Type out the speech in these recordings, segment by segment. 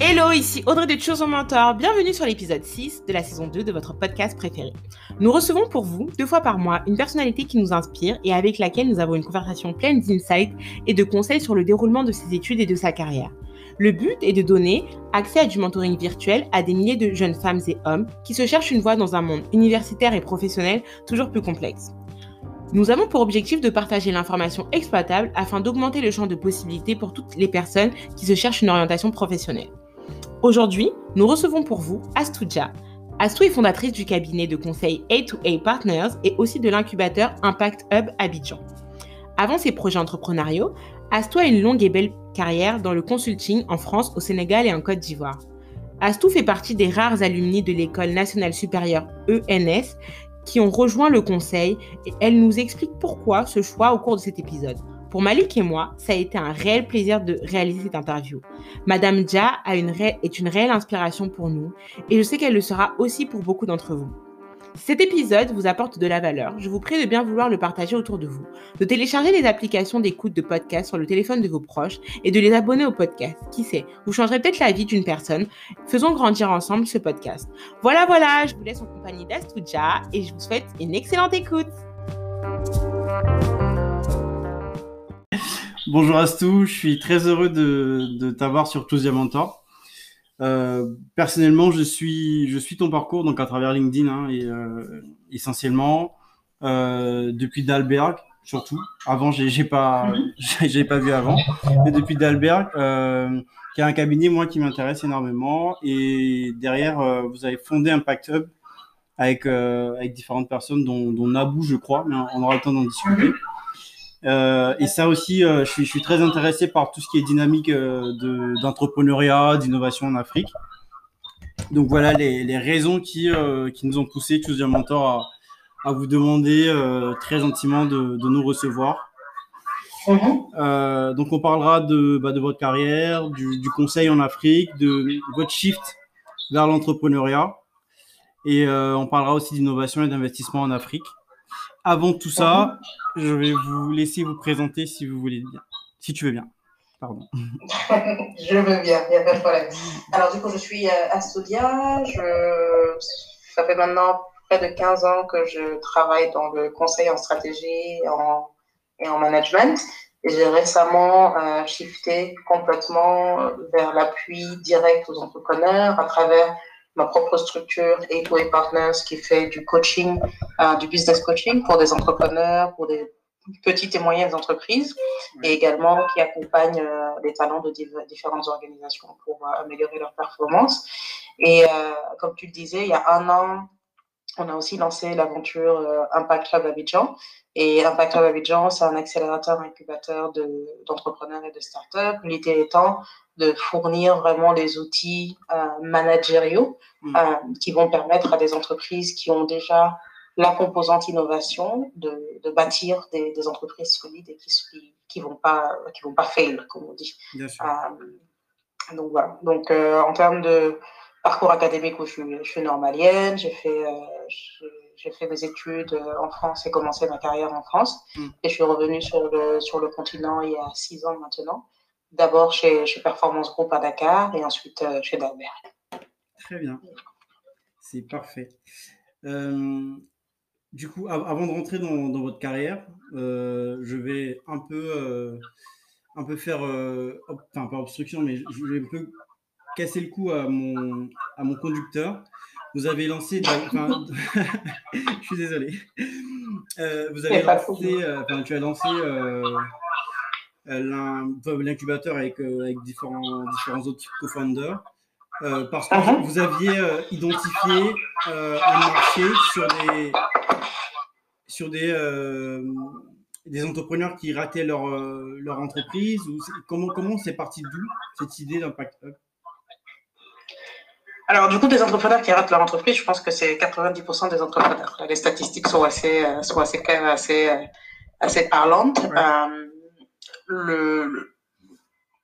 Hello, ici Audrey de Choose Mentor. Bienvenue sur l'épisode 6 de la saison 2 de votre podcast préféré. Nous recevons pour vous, deux fois par mois, une personnalité qui nous inspire et avec laquelle nous avons une conversation pleine d'insights et de conseils sur le déroulement de ses études et de sa carrière. Le but est de donner accès à du mentoring virtuel à des milliers de jeunes femmes et hommes qui se cherchent une voie dans un monde universitaire et professionnel toujours plus complexe. Nous avons pour objectif de partager l'information exploitable afin d'augmenter le champ de possibilités pour toutes les personnes qui se cherchent une orientation professionnelle. Aujourd'hui, nous recevons pour vous Astouja. Astou est fondatrice du cabinet de conseil A2A Partners et aussi de l'incubateur Impact Hub Abidjan. Avant ses projets entrepreneuriaux, Astou a une longue et belle carrière dans le consulting en France, au Sénégal et en Côte d'Ivoire. Astou fait partie des rares alumni de l'École nationale supérieure ENS qui ont rejoint le conseil et elle nous explique pourquoi ce choix au cours de cet épisode. Pour Malik et moi, ça a été un réel plaisir de réaliser cette interview. Madame Dja a une est une réelle inspiration pour nous et je sais qu'elle le sera aussi pour beaucoup d'entre vous. Si cet épisode vous apporte de la valeur, je vous prie de bien vouloir le partager autour de vous, de télécharger les applications d'écoute de podcast sur le téléphone de vos proches et de les abonner au podcast. Qui sait, vous changerez peut-être la vie d'une personne. Faisons grandir ensemble ce podcast. Voilà, voilà, je vous laisse en compagnie d'Astouja et je vous souhaite une excellente écoute. Bonjour Astou, je suis très heureux de, t'avoir sur Tousia Mentor. Euh, personnellement, je suis, je suis ton parcours donc à travers LinkedIn hein, et euh, essentiellement euh, depuis Dalberg surtout. Avant, j'ai, j'ai pas, j'ai pas vu avant, mais depuis Dalberg, qui est un cabinet moi qui m'intéresse énormément. Et derrière, vous avez fondé Impact Hub avec avec différentes personnes, dont, dont Nabou, je crois, mais on aura le temps d'en discuter. Euh, et ça aussi, euh, je, suis, je, suis, très intéressé par tout ce qui est dynamique euh, d'entrepreneuriat, d'innovation en Afrique. Donc voilà les, les raisons qui, euh, qui nous ont poussé, Choose Your Mentor, à, à vous demander très gentiment de, de nous recevoir. Mm-hmm. donc on parlera de, bah, de votre carrière, du, du, conseil en Afrique, de votre shift vers l'entrepreneuriat. Et on parlera aussi d'innovation et d'investissement en Afrique. Avant tout ça, je vais vous laisser vous présenter si vous voulez bien. Si tu veux bien. Pardon. je veux bien, il n'y a pas de problème. Alors, du coup, je suis euh, Astodia. Je... Ça fait maintenant près de 15 ans que je travaille dans le conseil en stratégie et en, et en management. Et j'ai récemment euh, shifté complètement vers l'appui direct aux entrepreneurs à travers ma propre structure, A2A Partners, qui fait du coaching, euh, du business coaching pour des entrepreneurs, pour des petites et moyennes entreprises, et également qui accompagne euh, les talents de différentes organisations pour euh, améliorer leur performance. Et comme tu le disais, il y a un an, on a aussi lancé l'aventure Impact Club Abidjan. Et Impact Club Abidjan, c'est un accélérateur incubateur d'entrepreneurs et de startups. L'idée étant de fournir vraiment les outils euh, managériaux mm. euh, qui vont permettre à des entreprises qui ont déjà la composante innovation de, de bâtir des, des, entreprises solides et qui qui vont pas qui vont pas fail comme on dit. Euh, donc voilà. Donc euh, en termes de parcours académique, je suis, je suis normalienne, j'ai fait euh, j'ai fait des études en France et commencé ma carrière en France mm. et je suis revenue sur le sur le continent il y a six ans maintenant. D'abord chez, chez, Performance Group à Dakar et ensuite euh, chez Dalbert. Très bien. C'est parfait. Euh, du coup, avant de rentrer dans, dans votre carrière, euh, je vais un peu, euh, un peu faire, enfin pas obstruction, mais je vais un peu casser le cou à mon, à mon conducteur. Vous avez lancé, enfin, je suis désolé. Vous avez lancé, enfin, tu as lancé l'incubateur avec, euh, avec différents, différents autres co-founders. Euh, parce que uh-huh. vous aviez identifié un marché sur des, sur des, des entrepreneurs qui rataient leur, leur entreprise ou Comment comment c'est parti d'où cette idée d'Impact Hub? Alors, du coup, des entrepreneurs qui ratent leur entreprise, je pense que c'est 90% des entrepreneurs. Les statistiques sont assez, sont assez, assez, assez parlantes. Ouais. Le,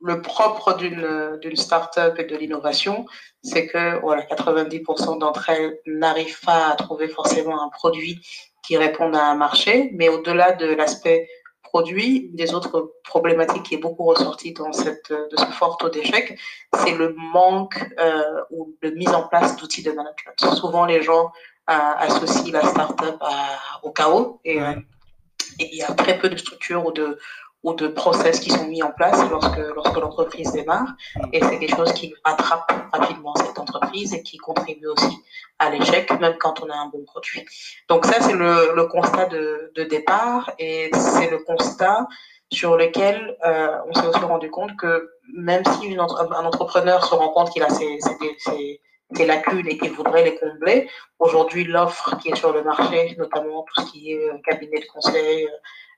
le propre d'une, start-up et de l'innovation, c'est que voilà, 90% d'entre elles n'arrivent pas à trouver forcément un produit qui réponde à un marché, mais au-delà de l'aspect produit, des autres problématiques qui est beaucoup ressortie dans cette, de ce fort taux d'échec, c'est le manque euh, ou de mise en place d'outils de management. Souvent, les gens euh, associent la start-up au chaos et, et il y a très peu de structures ou de, ou de process qui sont mis en place lorsque, lorsque l'entreprise démarre. Et c'est quelque chose qui rattrape rapidement cette entreprise et qui contribue aussi à l'échec, même quand on a un bon produit. Donc ça, c'est le, le constat de, de départ et c'est le constat sur lequel euh, on s'est aussi rendu compte que même si une, un entrepreneur se rend compte qu'il a ses, ses, ses, ses lacunes et qu'il voudrait les combler, aujourd'hui l'offre qui est sur le marché, notamment tout ce qui est euh, cabinet de conseil, euh,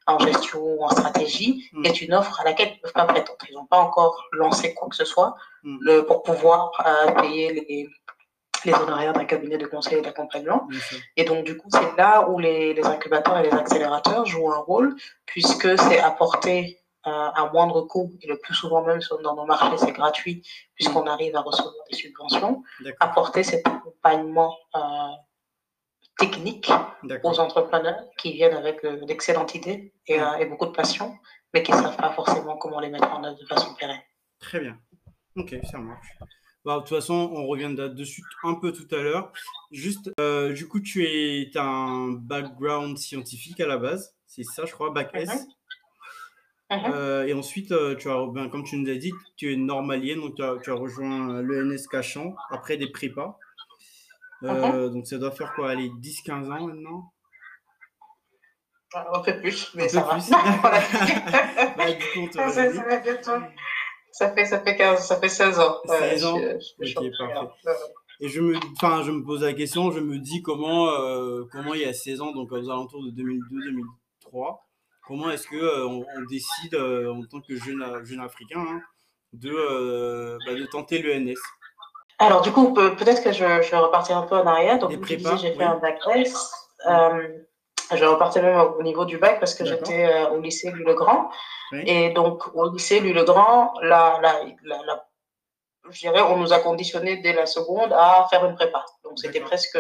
en gestion ou en stratégie mm. est une offre à laquelle ils ne peuvent pas prétendre. Ils n'ont pas encore lancé quoi que ce soit mm. le, pour pouvoir euh, payer les, les honoraires d'un cabinet de conseil et d'accompagnement. Et donc, du coup, c'est là où les, les, incubateurs et les accélérateurs jouent un rôle, puisque c'est apporter euh, un moindre coût, et le plus souvent même dans nos marchés, c'est gratuit, puisqu'on mm. arrive à recevoir des subventions, apporter cet accompagnement euh, techniques aux entrepreneurs qui viennent avec euh, d'excellentes idées et, euh, et, beaucoup de passion, mais qui ne savent pas forcément comment les mettre en œuvre de façon pérenne. Très bien. Ok, ça marche. Bah, de toute façon, on revient dessus un peu tout à l'heure. Juste, euh, du coup, tu es, as un background scientifique à la base, c'est ça, je crois, bac S. Mm-hmm. Euh, et ensuite, tu as, ben, comme tu nous as dit, tu es normalienne, donc tu as, tu as rejoint l'ENS Cachan après des prépas. Euh, donc ça doit faire quoi? Allez, 10-15 ans maintenant? Un peu plus, mais ça va. fait, ça, fait 15, ça fait 16 ans. 16 ans. je, je Ok, parfait. Et je me, enfin, je me pose la question, je me dis comment, euh, comment il y a 16 ans, donc aux alentours de 2002-2003, comment est-ce qu'on euh, on décide euh, en tant que jeune, jeune africain hein, de, euh, bah, de tenter l'ENS alors, du coup, peut-être que je, je, vais repartir un peu en arrière. Donc, j'ai fait un bac S. Euh, je vais repartir même au niveau du bac parce que j'étais euh, au lycée Louis-le-Grand. Oui. Et donc, au lycée Louis-le-Grand, la, la, la, la, je dirais, on nous a conditionné dès la seconde à faire une prépa. Donc, c'était presque,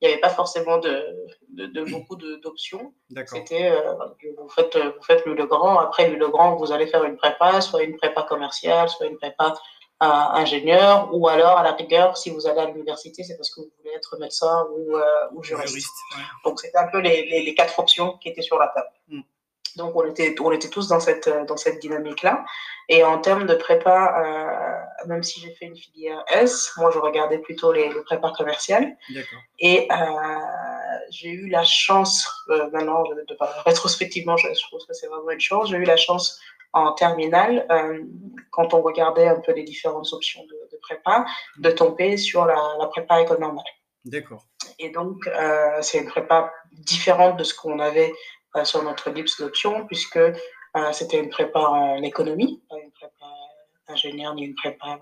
il n'y avait pas forcément de, de, de beaucoup d'options. C'était, euh, vous faites, vous faites Louis-le-Grand. Après Louis-le-Grand, vous allez faire une prépa, soit une prépa commerciale, soit une prépa ingénieur, ou alors à la rigueur, si vous allez à l'université, c'est parce que vous voulez être médecin ou, euh, ou juriste. juriste ouais. Donc c'était un peu les, les, les, quatre options qui étaient sur la table. Mm. Donc on était, on était tous dans cette, dans cette dynamique-là. Et en termes de prépa, euh, même si j'ai fait une filière S, moi je regardais plutôt les, les prépas commerciales. Et euh, j'ai eu la chance, euh, maintenant, de, de, rétrospectivement, je, je trouve que c'est vraiment une chance, j'ai eu la chance en terminale, euh, quand on regardait un peu les différentes options de, de prépa, de tomber sur la, la prépa école normale. D'accord. Et donc, euh, c'est une prépa différente de ce qu'on avait euh, sur notre liste d'options, puisque c'était une prépa en économie, pas une prépa ingénieur ni une prépa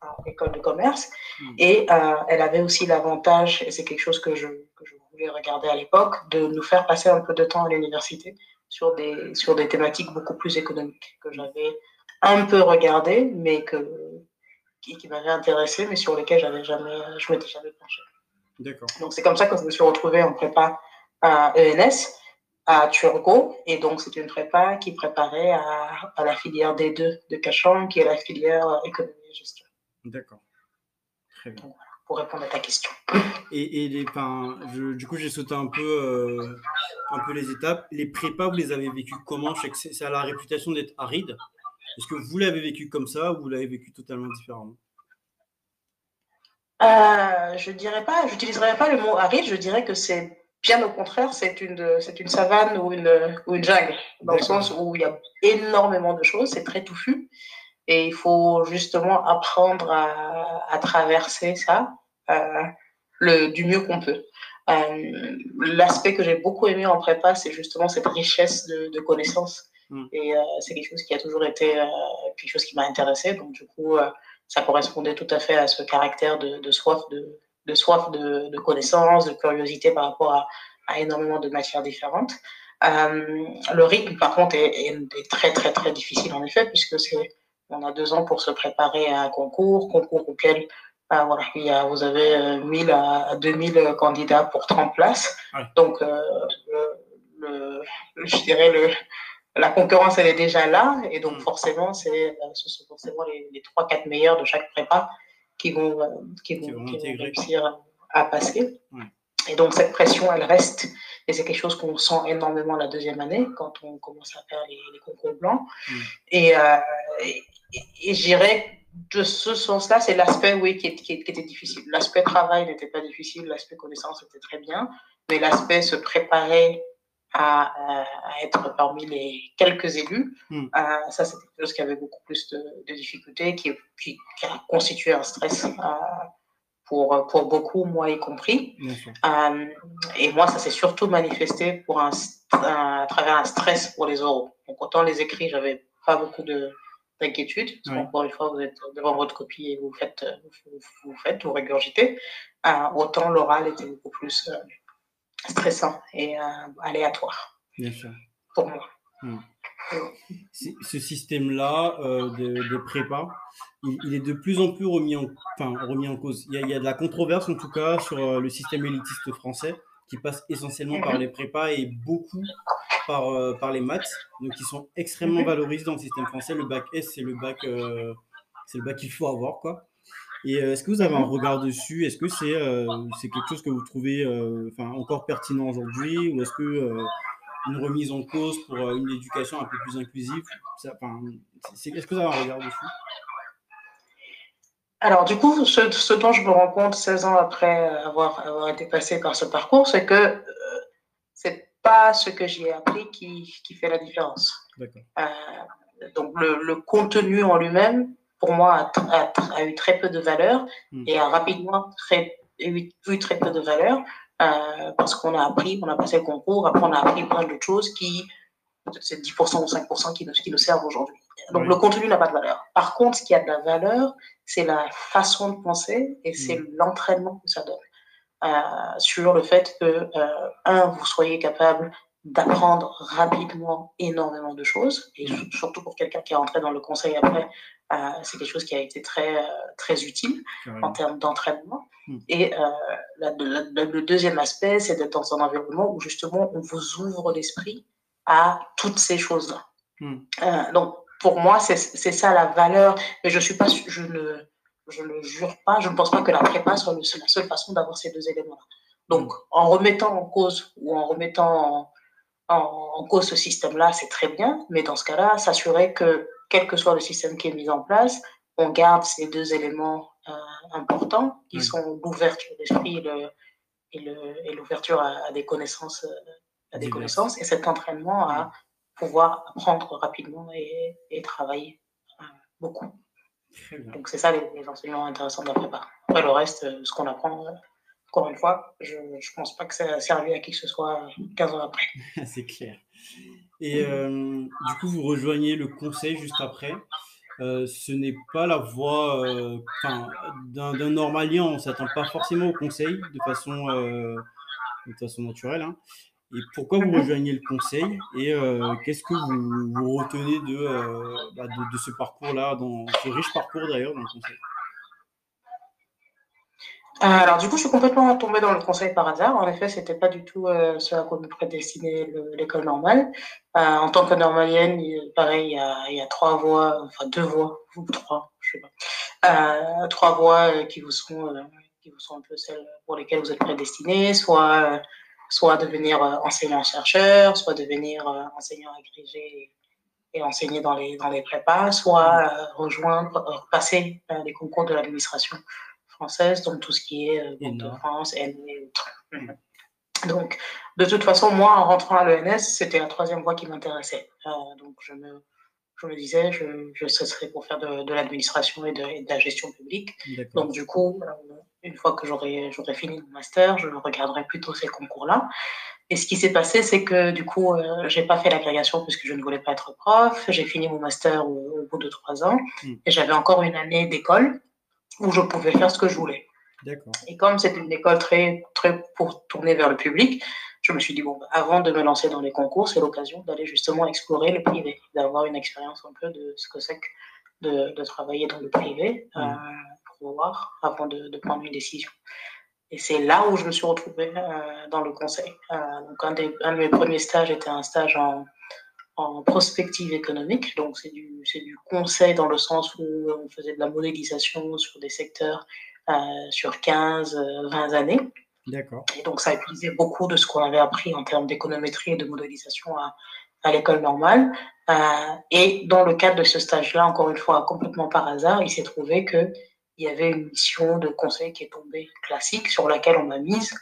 en école de commerce. Mmh. Et elle avait aussi l'avantage, et c'est quelque chose que je, que je voulais regarder à l'époque, de nous faire passer un peu de temps à l'université sur des, sur des thématiques beaucoup plus économiques que j'avais un peu regardé, mais que, qui, qui m'avaient intéressé, mais sur lesquels j'avais jamais, je m'étais jamais penché. D'accord. Donc c'est comme ça que je me suis retrouvée en prépa à ENS, à Turgot, et donc c'est une prépa qui préparait à, à, la filière D2 de Cachan, qui est la filière économie et gestion. D'accord. Très bien. Donc, voilà pour répondre à ta question. Et, et les, enfin, je, du coup, j'ai sauté un peu, euh, un peu les étapes. Les prépas, vous les avez vécues comment? Je sais que c'est à la réputation d'être aride. Est-ce que vous l'avez vécu comme ça ou vous l'avez vécu totalement différemment? Euh, Je dirais pas, j'utiliserais pas le mot aride. Je dirais que c'est bien au contraire, c'est une, c'est une savane ou une, ou une jungle, dans le sens où il y a énormément de choses, c'est très touffu. Et il faut justement apprendre à, à traverser ça le, du mieux qu'on peut. Euh, L'aspect que j'ai beaucoup aimé en prépa, c'est justement cette richesse de, de connaissances. Mm. Et euh, c'est quelque chose qui a toujours été euh, quelque chose qui m'a intéressé. Donc, du coup, euh, ça correspondait tout à fait à ce caractère de, de soif, de, de soif de, connaissances, de curiosité par rapport à, à énormément de matières différentes. Euh, le rythme, par contre, est, est, est, très, très, très difficile, en effet, puisque c'est on a deux ans pour se préparer à un concours, concours auquel euh, vous avez 1000 à 2000 candidats pour 30 places. Ouais. Donc, euh, le, le, je dirais le, la concurrence, elle est déjà là. Et donc, mm. forcément, c'est, ce sont forcément les, trois, quatre meilleurs de chaque prépa qui vont, qui vont, réussir à passer. Et donc, cette pression, elle reste. Et c'est quelque chose qu'on sent énormément la deuxième année, quand on commence à faire les, concours blancs. Mm. Et, et, et j'irais de ce sens-là, c'est l'aspect oui, qui, qui, était difficile. L'aspect travail n'était pas difficile, l'aspect connaissance était très bien, mais l'aspect se préparer à, être parmi les quelques élus, hmm. euh, ça c'était quelque chose qui avait beaucoup plus de, difficultés, qui, qui, a constitué un stress euh, pour, pour beaucoup, moi y compris. Euh, et moi, ça s'est surtout manifesté pour un, à travers un stress pour les oraux. Donc autant les écrits, j'avais pas beaucoup de d'inquiétude, parce qu'encore une fois, vous êtes devant votre copie et vous faites, vous, vous faites, vous régurgitez. Euh, autant l'oral était beaucoup plus euh, stressant et euh, aléatoire. Bien sûr. Pour moi. Hmm. Ce système-là de, de, prépa, il, est de plus en plus remis en, enfin, remis en cause. Il y, a, il y, a, de la controverse, en tout cas, sur le système élitiste français, qui passe essentiellement par mhm. les prépas et beaucoup par, euh, par les maths, donc qui sont extrêmement mhm. valorisés dans le système français. Le bac S, c'est le bac, euh, c'est le bac qu'il faut avoir, quoi. Et euh, est-ce que vous avez un mhm. regard dessus? Est-ce que c'est c'est quelque chose que vous trouvez enfin encore pertinent aujourd'hui? Ou est-ce que une remise en cause pour une éducation un peu plus inclusive Est-ce que vous avez un regard dessus? Alors, du coup, ce, ce, dont je me rends compte 16 ans après avoir, avoir été passé par ce parcours, c'est que pas ce que j'ai appris qui, qui, fait la différence. Euh, donc le, le, contenu en lui-même, pour moi, a, a, eu très peu de valeur hmm. et a rapidement très, eu, eu, très peu de valeur euh, parce qu'on a appris, on a passé le concours, après on a appris plein d'autres choses qui, c'est 10% ou 5% qui nous, qui nous servent aujourd'hui. Donc le contenu n'a pas de valeur. Par contre, ce qui a de la valeur, c'est la façon de penser et c'est hmm. l'entraînement que ça donne. Euh, sur le fait que, euh, un, vous soyez capable d'apprendre rapidement énormément de choses, et surtout pour quelqu'un qui est rentré dans le conseil après, euh, c'est quelque chose qui a été très, très utile en termes d'entraînement. Hmm. Et le deuxième aspect, c'est d'être dans un environnement où justement on vous ouvre l'esprit à toutes ces choses-là. Hmm. donc, pour moi, c'est ça la valeur, mais je suis pas, je ne, je ne jure pas, je ne pense pas que la prépa soit la seule façon d'avoir ces deux éléments-là. Donc, mm. en remettant en cause ou en remettant en, cause ce système-là, c'est très bien, mais dans ce cas-là, s'assurer que, quel que soit le système qui est mis en place, on garde ces deux éléments euh, importants, qui sont l'ouverture d'esprit et l'ouverture à, à, des connaissances, à des connaissances, et cet entraînement à pouvoir apprendre rapidement et, et travailler euh, beaucoup. Donc, c'est ça les, enseignements intéressants de la prépa. Après, le reste, euh, ce qu'on apprend, euh, encore une fois, je ne pense pas que ça a servi à qui que ce soit 15 ans après. c'est clair. Et euh, du coup, vous rejoignez le conseil juste après. ce n'est pas la voie d'un normalien, on ne s'attend pas forcément au conseil de façon, de façon naturelle. Hein. Et pourquoi vous rejoignez le conseil et euh, qu'est-ce que vous, retenez euh, bah, de, de, ce parcours-là, dans ce riche parcours d'ailleurs dans le conseil? Euh, alors du coup, je suis complètement tombée dans le conseil par hasard. En effet, c'était pas du tout ce à quoi me prédestinait l'école normale. en tant que normalienne, pareil, il y, a, il y, a, trois voies, enfin deux voies, ou trois, je sais pas, trois voies qui vous sont qui vous sont un peu celles pour lesquelles vous êtes prédestinés, soit soit devenir euh, enseignant-chercheur, soit devenir euh, enseignant agrégé et, enseigner dans les, dans les prépas, soit euh, rejoindre, passer les concours de l'administration française, donc tout ce qui est Banque de France, et autres. Mm. Donc, de toute façon, moi, en rentrant à l'ENS, c'était la troisième voie qui m'intéressait. donc, je me, je me disais, je, je serais pour faire de, de l'administration et, de, la gestion publique. Donc, du coup, une fois que j'aurai fini mon master, je regarderai plutôt ces concours-là. Et ce qui s'est passé, c'est que du coup, euh, j'ai pas fait l'agrégation puisque je ne voulais pas être prof. J'ai fini mon master au, bout de trois ans hmm. et j'avais encore une année d'école où je pouvais faire ce que je voulais. Et comme c'était une école très, très pour tourner vers le public, je me suis dit, bon, avant de me lancer dans les concours, c'est l'occasion d'aller justement explorer le privé, d'avoir une expérience un peu de ce que c'est que de, de, travailler dans le privé. Hmm. Euh, voir avant de, prendre une décision. Et c'est là où je me suis retrouvée euh, dans le conseil. Euh, donc un, des, un, de mes premiers stages était un stage en, en prospective économique. Donc, c'est du, du conseil dans le sens où on faisait de la modélisation sur des secteurs euh, sur 15, 20 années. D'accord. Et donc, ça a utilisé beaucoup de ce qu'on avait appris en termes d'économétrie et de modélisation à, à l'école normale. Et dans le cadre de ce stage-là, encore une fois, complètement par hasard, il s'est trouvé qu'il y avait une mission de conseil qui est tombée classique sur laquelle on m'a mise.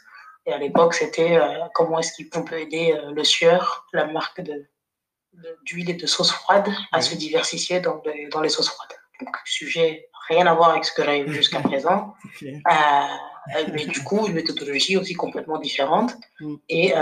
Et à l'époque, c'était euh, comment est-ce qu'on peut aider euh, le Sieur, la marque de, d'huile et de sauce froide, à se diversifier dans, dans les sauces froides. Donc, sujet rien à voir avec ce que j'avais vu jusqu'à présent. Euh, mais du coup, une méthodologie aussi complètement différente. Mm. Et,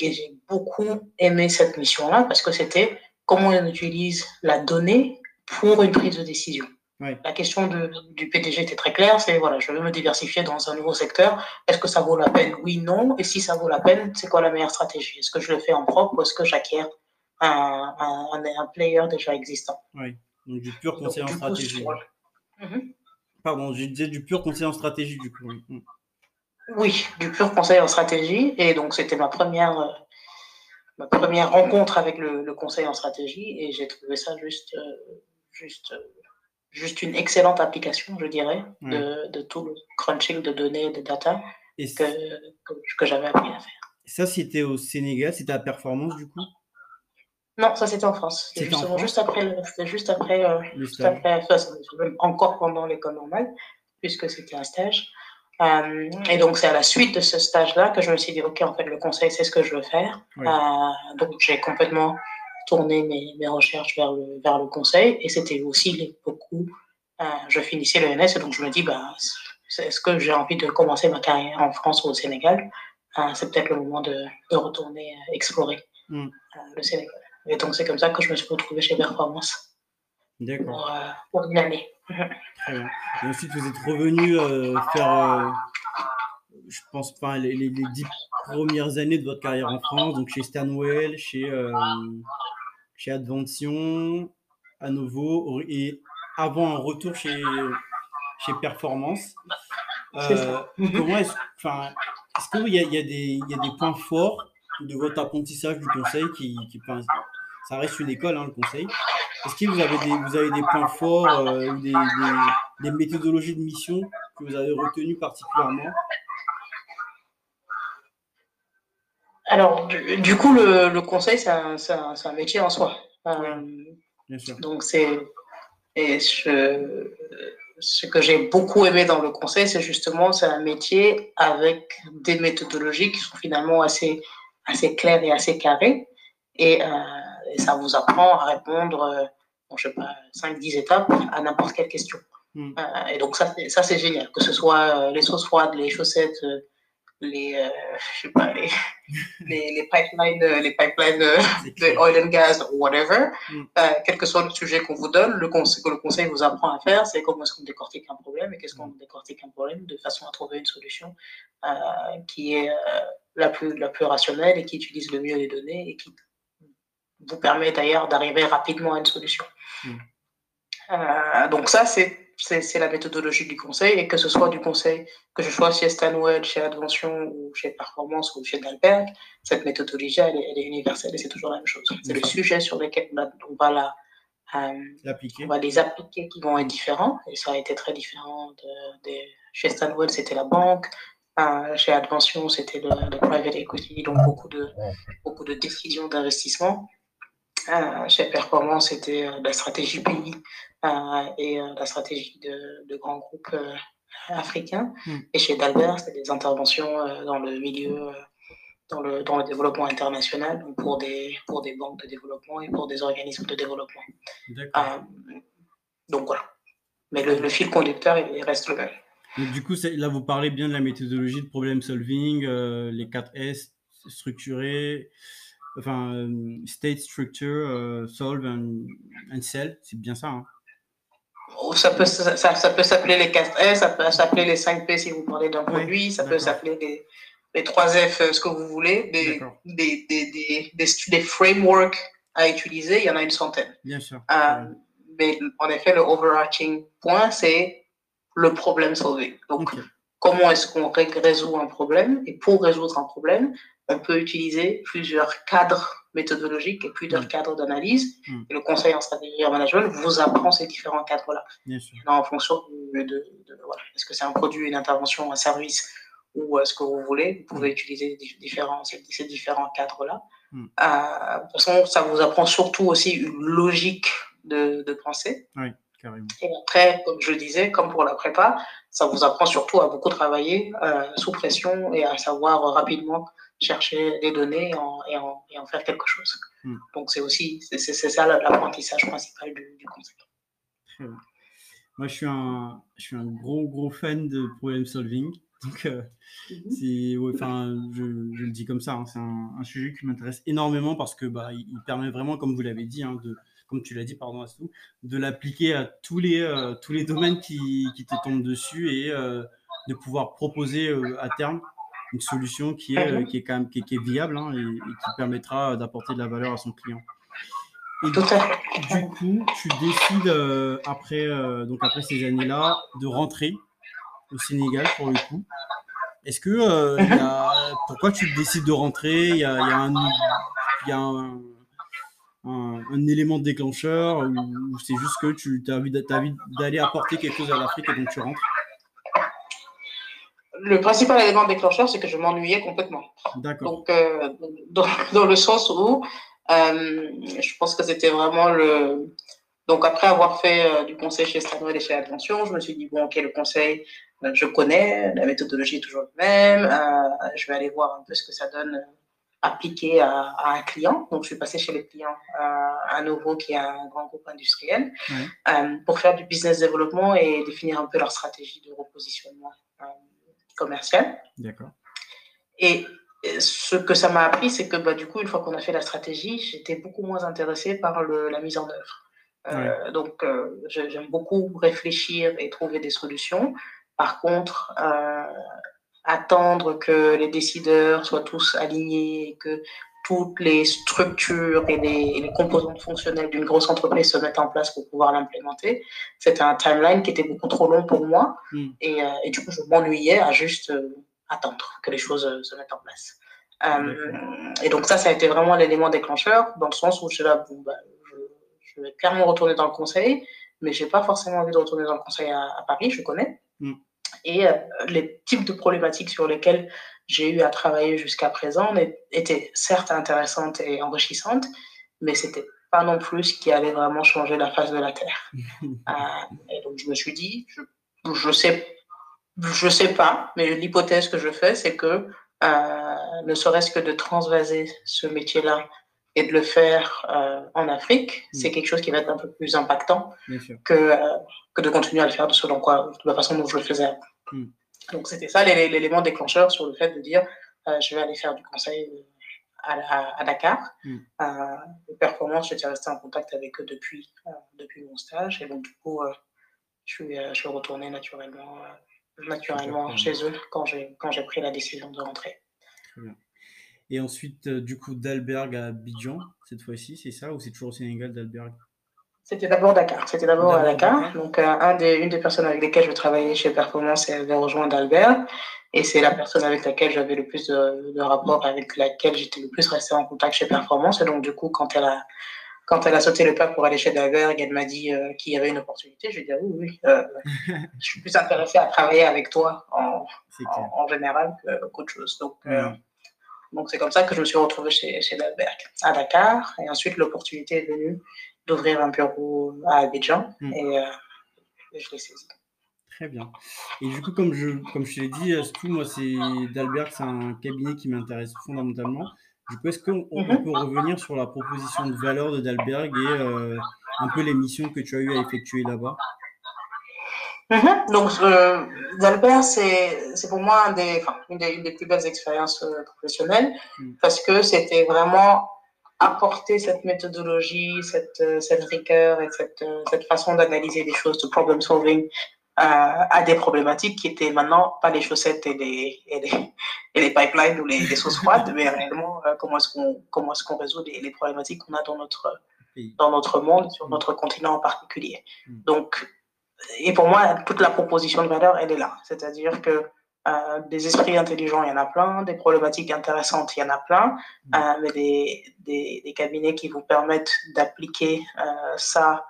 et j'ai beaucoup aimé cette mission-là parce que c'était comment on utilise la donnée pour une prise de décision. La question de, du PDG était très claire, c'est voilà, je veux me diversifier dans un nouveau secteur. Est-ce que ça vaut la peine? Oui, non. Et si ça vaut la peine, c'est quoi la meilleure stratégie? Est-ce que je le fais en propre ou est-ce que j'acquiers un, un, un, player déjà existant? Oui, donc du pur conseil en stratégie. Mhm. Pardon, je disais du pur conseil en stratégie du coup. Mm. Oui, du pur conseil en stratégie. Et donc c'était ma première, euh, ma première rencontre avec le, le, conseil en stratégie et j'ai trouvé ça juste, euh, juste juste une excellente application, je dirais, de, de, tout le crunching de données, de data que, que, j'avais appris à faire. Ça, c'était au Sénégal, c'était à Performance du coup? Non, ça c'était en France. C'était juste après, juste après, euh, juste après encore pendant l'école normale, puisque c'était un stage. Euh, et donc, c'est à la suite de ce stage-là que je me suis dit, OK, en fait, le conseil, c'est ce que je veux faire. Euh, donc, j'ai complètement tourner mes, mes, recherches vers le, vers le conseil. Et c'était aussi beaucoup, euh, je finissais l'ENS, et donc je me dis, bah, est-ce que j'ai envie de commencer ma carrière en France ou au Sénégal? Euh, C'est peut-être le moment de, de retourner euh, explorer mm. euh, le Sénégal. Et donc c'est comme ça que je me suis retrouvé chez Performance. D'accord. Pour, pour, une année. Et ensuite, vous êtes revenu faire je pense pas les, dix premières années de votre carrière en France, donc chez Stanwell, chez euh, chez Advention, à nouveau, et avant un retour chez, chez Performance. Euh, comment est-ce, enfin, est-ce qu'il y a, y, a des, y a des points forts de votre apprentissage du conseil qui, qui ça reste une école, hein, le conseil. Est-ce que vous avez des, vous avez des points forts euh, ou des, des, des, méthodologies de mission que vous avez retenues particulièrement? Alors, du, coup, le, le conseil, c'est un, un, un, métier en soi. Euh, Bien sûr. Donc, c'est. Et je, ce que j'ai beaucoup aimé dans le conseil, c'est justement, c'est un métier avec des méthodologies qui sont finalement assez, assez claires et assez carrées. Et, euh, et ça vous apprend à répondre, euh, bon, je sais pas, 5-10 étapes à n'importe quelle question. Mm. Euh, et donc, ça, ça c'est génial. Que ce soit les sauces froides, les chaussettes, les, euh, je sais pas, les, les, les pipelines, euh, les pipelines euh, de oil and gas, whatever, mm. euh, quel que soit le sujet qu'on vous donne, le conseil, que le conseil vous apprend à faire, c'est comment est-ce qu'on décortique un problème et qu'est-ce qu'on mm. décortique un problème de façon à trouver une solution euh, qui est la, plus, la plus rationnelle et qui utilise le mieux les données et qui vous permet d'ailleurs d'arriver rapidement à une solution. Mm. donc ça, c'est c'est la méthodologie du conseil, et que ce soit du conseil, que je sois chez Stanwell, chez Advention, ou chez Performance, ou chez Dalberg, cette méthodologie, elle est, elle est universelle et c'est toujours la même chose. C'est le sujet sur lequel on va, la, euh, on va les appliquer qui vont être différents, et ça a été très différent de, de chez Stanwell, c'était la banque, euh, chez Advention, c'était le, le, private equity, donc beaucoup de, beaucoup de décisions d'investissement. Euh, chez Performance, c'était euh, la stratégie pays euh, et la stratégie de, de grands groupes africains. Mm. Et chez Dalbert, c'était des interventions dans le milieu, dans le, dans le développement international, donc pour des, pour des banques de développement et pour des organismes de développement. donc voilà. Mais le, le, fil conducteur, il reste le même. Donc, du coup, là, vous parlez bien de la méthodologie de problem solving, euh, les 4 S structurés, enfin, euh, state, structure, euh, solve and, and sell, c'est bien ça. Hein oh, ça peut, ça, ça peut s'appeler les 4S, ça peut s'appeler les 5P si vous parlez d'un produit, oui, ça peut s'appeler les, les 3F, euh, ce que vous voulez, des, des, des, des, des, des, frameworks à utiliser, il y en a une centaine. Bien sûr. Euh, mais en effet, le overarching point, c'est le problème solving. Donc, okay. comment est-ce qu'on résout un problème? Et pour résoudre un problème, on peut utiliser plusieurs cadres méthodologiques et plusieurs cadres d'analyse. Mm. Et le conseil en stratégie et en management vous apprend ces différents cadres-là. En fonction de, de- de- voilà, est-ce que c'est un produit, une intervention, un service ou euh, ce que vous voulez. Vous pouvez utiliser des différents, ces, ces différents cadres-là. Mm. Euh, de toute façon, ça vous apprend surtout aussi une logique de, de pensée. Carrément. Et après, comme je le disais, comme pour la prépa, ça vous apprend surtout à beaucoup travailler euh, sous pression et à savoir rapidement chercher des données et en, et en, et en faire quelque chose. Mm. Donc c'est aussi, c'est c'est- c'est ça l'apprentissage principal du, du. Très bien. Moi, je suis un, je suis un gros, gros fan de problem solving. Donc, euh, c'est, ouais, enfin, je, je le dis comme ça, hein, c'est un, un sujet qui m'intéresse énormément parce que bah, il, il permet vraiment, comme vous l'avez dit, hein, de, comme tu l'as dit, pardon, Astou, de l'appliquer à tous les, euh, tous les domaines qui, qui te tombent dessus et euh, de pouvoir proposer euh, à terme une solution qui est, euh, qui est quand même qui est, qui est viable hein, et, et qui permettra d'apporter de la valeur à son client. Et du coup, tu décides euh, après, euh, donc après ces années-là de rentrer au Sénégal pour le coup. Est-ce que euh, y a, pourquoi tu décides de rentrer? Il y a, il y a un, il y a un, un- un élément déclencheur ou, c'est juste que tu as envie d'aller apporter quelque chose à l'Afrique et donc tu rentres? Le principal élément déclencheur, c'est que je m'ennuyais complètement. D'accord. Donc, euh, dans, dans le sens où euh, je pense que c'était vraiment le. Donc, après avoir fait euh, du conseil chez Stanwell et chez Attention, je me suis dit, bon, ok, le conseil, euh, je connais, la méthodologie est toujours la même, euh, je vais aller voir un peu ce que ça donne appliqué à, à un client. Donc, je suis passée chez les clients euh, à nouveau, qui est un grand groupe industriel, Ouais. euh, pour faire du business développement et définir un peu leur stratégie de repositionnement euh, commercial. D'accord. Et ce que ça m'a appris, c'est que bah, du coup, une fois qu'on a fait la stratégie, j'étais beaucoup moins intéressée par le, la mise en œuvre. Euh, Donc, euh, j'aime beaucoup réfléchir et trouver des solutions. Par contre, euh, attendre que les décideurs soient tous alignés, et que toutes les structures et les, et les composantes fonctionnelles d'une grosse entreprise se mettent en place pour pouvoir l'implémenter, c'était un timeline qui était beaucoup trop long pour moi. Mm. Et, euh, et du coup, je m'ennuyais à juste euh, attendre que les choses euh, se mettent en place. Et donc ça, ça a été vraiment l'élément déclencheur, dans le sens où je suis là, bon, bah, je, je vais clairement retourner dans le conseil, mais j'ai pas forcément envie de retourner dans le conseil à, à Paris, je connais. Mm. Et les types de problématiques sur lesquelles j'ai eu à travailler jusqu'à présent étaient certes intéressantes et enrichissantes, mais c'était pas non plus ce qui allait vraiment changer la face de la Terre. Euh, et donc je me suis dit, je, je sais, je sais pas, mais l'hypothèse que je fais, c'est que euh, ne serait-ce que de transvaser ce métier-là et de le faire euh, en Afrique, Mm. c'est quelque chose qui va être un peu plus impactant que, que de continuer à le faire de, selon quoi, de la façon dont je le faisais avant. Donc c'était ça l'é- l'élément déclencheur sur le fait de dire euh, je vais aller faire du conseil à, à- à Dakar. Mm. Euh, les performances, j'étais resté en contact avec eux depuis, euh, depuis mon stage et donc du coup euh, je, suis, je suis retourné naturellement, naturellement chez eux quand j'ai quand j'ai pris la décision de rentrer. Et ensuite, du coup, d'Alberg à Abidjan, cette fois-ci, c'est ça ou c'est toujours au Sénégal d'Alberg? C'était d'abord Dakar. C'était d'abord à Dakar. Donc, euh, un des, une des personnes avec lesquelles je travaillais chez Performance, elle avait rejoint d'Albert. Et c'est la personne avec laquelle j'avais le plus de, de rapports, avec laquelle j'étais le plus resté en contact chez Performance. Et donc, du coup, quand elle a, quand elle a sauté le pas pour aller chez Dalberg, elle m'a dit euh, qu'il y avait une opportunité. Je lui ai dit, ah oui, oui, euh, je suis plus intéressée à travailler avec toi en, en, en général qu'autre chose. Donc, Ouais. donc c'est comme ça que je me suis retrouvée chez, chez Dalberg à Dakar. Et ensuite, l'opportunité est venue d'ouvrir un bureau à Abidjan. Mm. Et, euh, et je l'ai saisi. Très bien. Et du coup, comme je, comme je l'ai dit, tout moi, c'est d'Alberg, c'est un cabinet qui m'intéresse fondamentalement. Du coup, est-ce qu'on on- on Mhm. peut revenir sur la proposition de valeur de Dalberg et euh, un peu les missions que tu as eu à effectuer là-bas? Mhm. Donc, euh, Dalbert, c'est c'est pour moi un des, enfin, une, des, une des plus belles expériences euh, professionnelles Mm. parce que c'était vraiment apporter cette méthodologie, cette, euh, cette rigueur et cette, euh, cette façon d'analyser les choses, de problem solving euh, à des problématiques qui étaient maintenant pas les chaussettes et les, et les, et les pipelines ou les, les sauces froides, mais réellement comment est-ce qu'on comment est-ce qu'on résout les, les problématiques qu'on a dans notre, dans notre monde, sur Mm. notre continent en particulier. Mm. Donc, et pour moi, toute la proposition de valeur, elle est là. C'est-à-dire que Euh, des esprits intelligents, il y en a plein, des problématiques intéressantes, il y en a plein, mm. euh, mais des, des, des, cabinets qui vous permettent d'appliquer euh, ça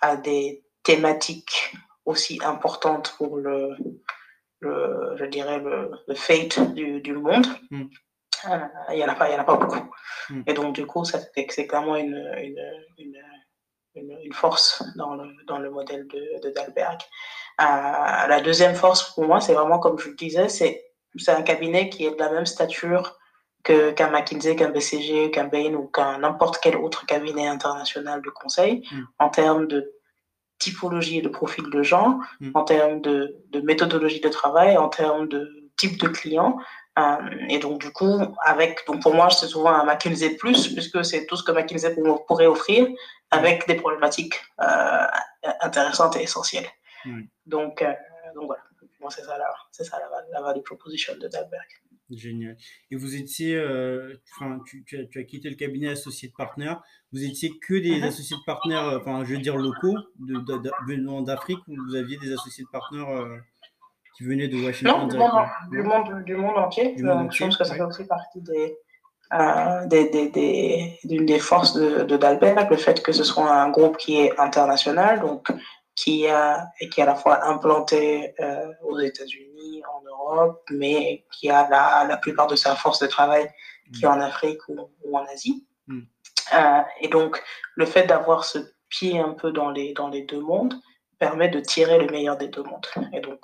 à des thématiques aussi importantes pour le, le je dirais, le, le fate du, du monde. Mm. il n'y en, a pas, il y en a pas beaucoup. Mm. Et donc, du coup, c'est clairement une, une, une une, force dans le, dans le modèle de, de Dalberg. La deuxième force pour moi, c'est vraiment, comme je le disais, c'est un cabinet qui est de la même stature qu'un McKinsey, qu'un BCG, qu'un Bain ou qu'un n'importe quel autre cabinet international de conseil mm. en termes de typologie et de profil de gens, mm. en termes de, de, méthodologie de travail, en termes de type de client. Euh, et donc, du coup, avec, donc pour moi, c'est souvent un McKinsey plus, puisque c'est tout ce que McKinsey pourrait offrir, avec des problématiques euh, intéressantes et essentielles. Donc, euh, donc voilà, moi c'est ça, la, c'est ça la, la, value proposition de Dalberg. Génial. Et vous étiez, euh, enfin, tu, tu, as, tu, as, quitté le cabinet associé de partenaires. Vous étiez que des mm-hmm. associés de partenaires, enfin, je veux dire locaux, venant d'Afrique, ou vous aviez des associés de partenaires euh, qui venaient de Washington Non, du monde, du monde, du monde entier. Du monde entier. Je pense que ça fait aussi partie des, euh, des, des, des, d'une des forces de, de Dalberg, le fait que ce soit un groupe qui est international, donc qui a et qui est à la fois implanté euh, aux États-Unis, en Europe, mais qui a la, la plupart de sa force de travail qui est en Afrique ou, ou en Asie. Mm. Euh, et donc, le fait d'avoir ce pied un peu dans les, dans les deux mondes permet de tirer le meilleur des deux mondes. Et donc,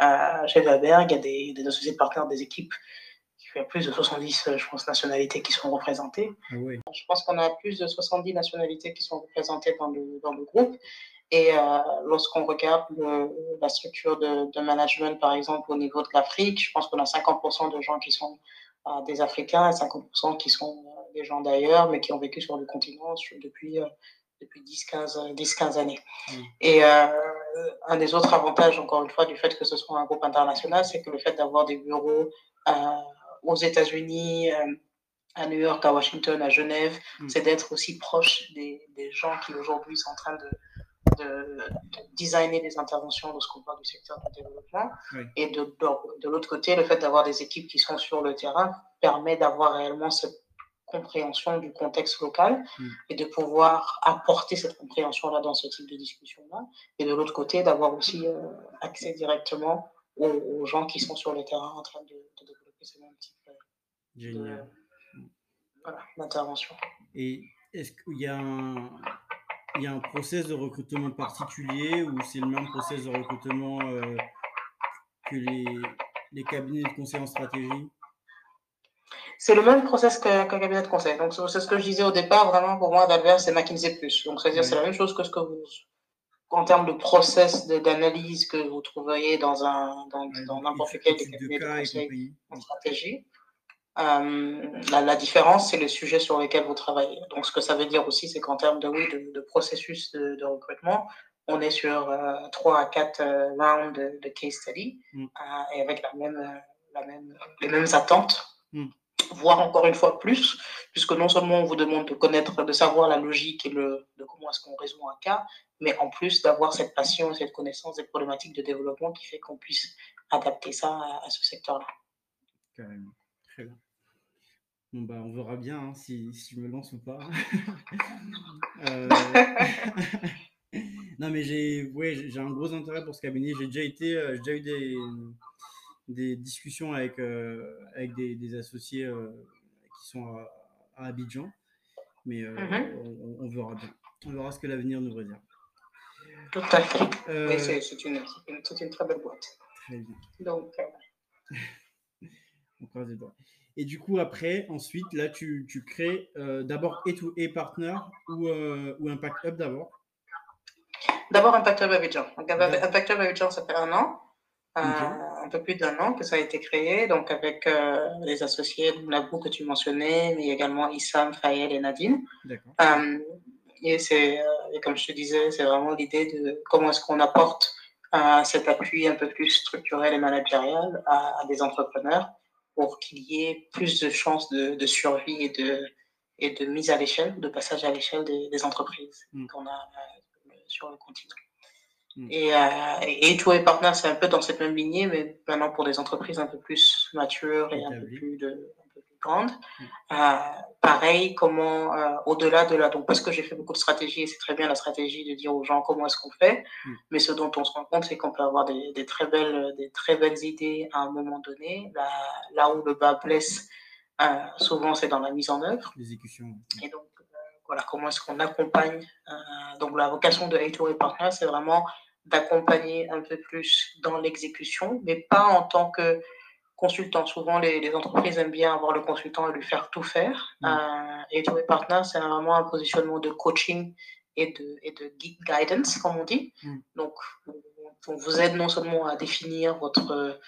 euh, chez Dalberg, il y a des, des associés partenaires des équipes il y a plus de 70, je pense, nationalités qui sont représentées. Ah oui. Je pense qu'on a plus de 70 nationalités qui sont représentées dans le, dans le groupe. Et euh, lorsqu'on regarde le, la structure de, de, management, par exemple, au niveau de l'Afrique, je pense qu'on a 50% de gens qui sont euh, des Africains et 50% qui sont euh, des gens d'ailleurs, mais qui ont vécu sur le continent depuis, euh, depuis 10-15 10, 15 années. Mmh. Et un des autres avantages, encore une fois, du fait que ce soit un groupe international, c'est que le fait d'avoir des bureaux aux États-Unis, à New York, à Washington, à Genève, mm. c'est d'être aussi proche des, des gens qui aujourd'hui sont en train de, de, de, designer des interventions lorsqu'on parle du secteur du développement. Oui. Et de, de, de l'autre côté, le fait d'avoir des équipes qui sont sur le terrain permet d'avoir réellement cette compréhension du contexte local mm. et de pouvoir apporter cette compréhension-là dans ce type de discussion-là. Et de l'autre côté, d'avoir aussi euh, accès directement aux, aux, gens qui sont sur le terrain en train de, de développer ce même type voilà, d'intervention. Et est-ce qu'il y a un, il y a un process de recrutement particulier ou c'est le même process de recrutement euh, que les, les cabinets de conseil en stratégie? C'est le même process qu'un qu cabinet de conseil. Donc, c'est ce que je disais au départ. Vraiment, pour moi, Dalver, c'est McKinsey+. Donc, c'est-à-dire, c'est la même chose que ce que vous, en termes de process d'analyse que vous trouveriez dans un, dans, n'importe quel cabinet de, de conseil en stratégie. Euh, la, la, différence, c'est le sujet sur lequel vous travaillez. Donc, ce que ça veut dire aussi, c'est qu'en termes de, oui, de, de processus de, de, recrutement, on est sur euh, 3 à 4 euh, rounds de, case study mm. Euh, et avec la même, la même, les mêmes attentes, mm. voire encore une fois plus, puisque non seulement on vous demande de connaître, de savoir la logique et le, de comment est-ce qu'on résout un cas, mais en plus d'avoir cette passion, cette connaissance des problématiques de développement qui fait qu'on puisse adapter ça à, à ce secteur-là. Carrément. Très bien. Bon, bah, on verra bien hein, si, si, je me lance ou pas. euh... non, mais j'ai ouais, j'ai un gros intérêt pour ce cabinet. J'ai déjà été, euh, j'ai déjà eu des, des discussions avec, euh, avec des, des associés euh, qui sont à, à, Abidjan. Mais mm -hmm. on, on, verra bien. On verra ce que l'avenir nous réserve. Tout à fait. Euh... c'est une, une, une, très belle boîte. Très bien. Donc. On croise les doigts. Et du coup, après, ensuite, là, tu, tu crées euh, d'abord et to et partner ou, euh, ou Impact Hub d'abord? D'abord Impact Hub Abidjan. Donc, Impact Hub Abidjan, ça fait un an, euh, un peu plus d'un an que ça a été créé, donc avec euh, les associés, Nabou que tu mentionnais, mais également Issam, Fayel et Nadine. Et c'est, comme je te disais, c'est vraiment l'idée de comment est-ce qu'on apporte cet appui un peu plus structurel et managérial à, à des entrepreneurs pour qu'il y ait plus de chances de, de, survie et de, et de mise à l'échelle, de passage à l'échelle des, des, entreprises mmh. qu'on a euh, sur le continent. Mm. Et, euh, et Two Partner, c'est un peu dans cette même lignée, mais maintenant pour des entreprises un peu plus matures et un peu plus, de, Mm. Euh, pareil, comment, euh, au-delà de là, donc parce que j'ai fait beaucoup de stratégies, et c'est très bien la stratégie de dire aux gens comment est-ce qu'on fait, mm. mais ce dont on se rend compte, c'est qu'on peut avoir des, des, très belles, des très belles idées à un moment donné. Là, là où le bas blesse, euh, souvent c'est dans la mise en œuvre. L'exécution. Et donc, voilà, comment est-ce qu'on accompagne. Donc, la vocation de A2A Partner, c'est vraiment d'accompagner un peu plus dans l'exécution, mais pas en tant que consultant. Souvent, les, entreprises aiment bien avoir le consultant et lui faire tout faire. Mm. Euh, A2A Partner, c'est vraiment un positionnement de coaching et de, et de guidance, comme on dit. Mm. Donc, on vous aide non seulement à définir votre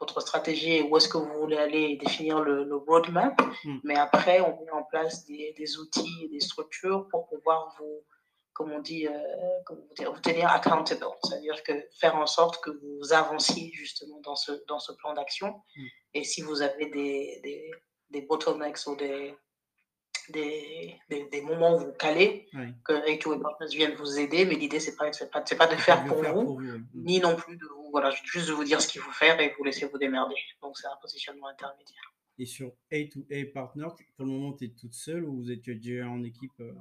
votre stratégie et où est-ce que vous voulez aller et définir le, le roadmap. Hmm. Mais après, on met en place des, des, outils et des structures pour pouvoir vous, comme on dit, euh, comment vous, dire, vous tenir accountable. C'est-à-dire que faire en sorte que vous avanciez justement dans ce, dans ce plan d'action. Hmm. Et si vous avez des, des, des bottlenecks ou des, des, des, des, moments où vous calez, que A2A Partners viennent vous aider, mais l'idée, c'est pas, pas, pas de faire pour, vous, ni non plus de vous, voilà, juste de vous dire ce qu'il faut faire et vous laisser vous démerder. Donc, c'est un positionnement intermédiaire. Et sur A2A Partners, pour le moment, tu es toute seule ou vous êtes déjà en équipe euh,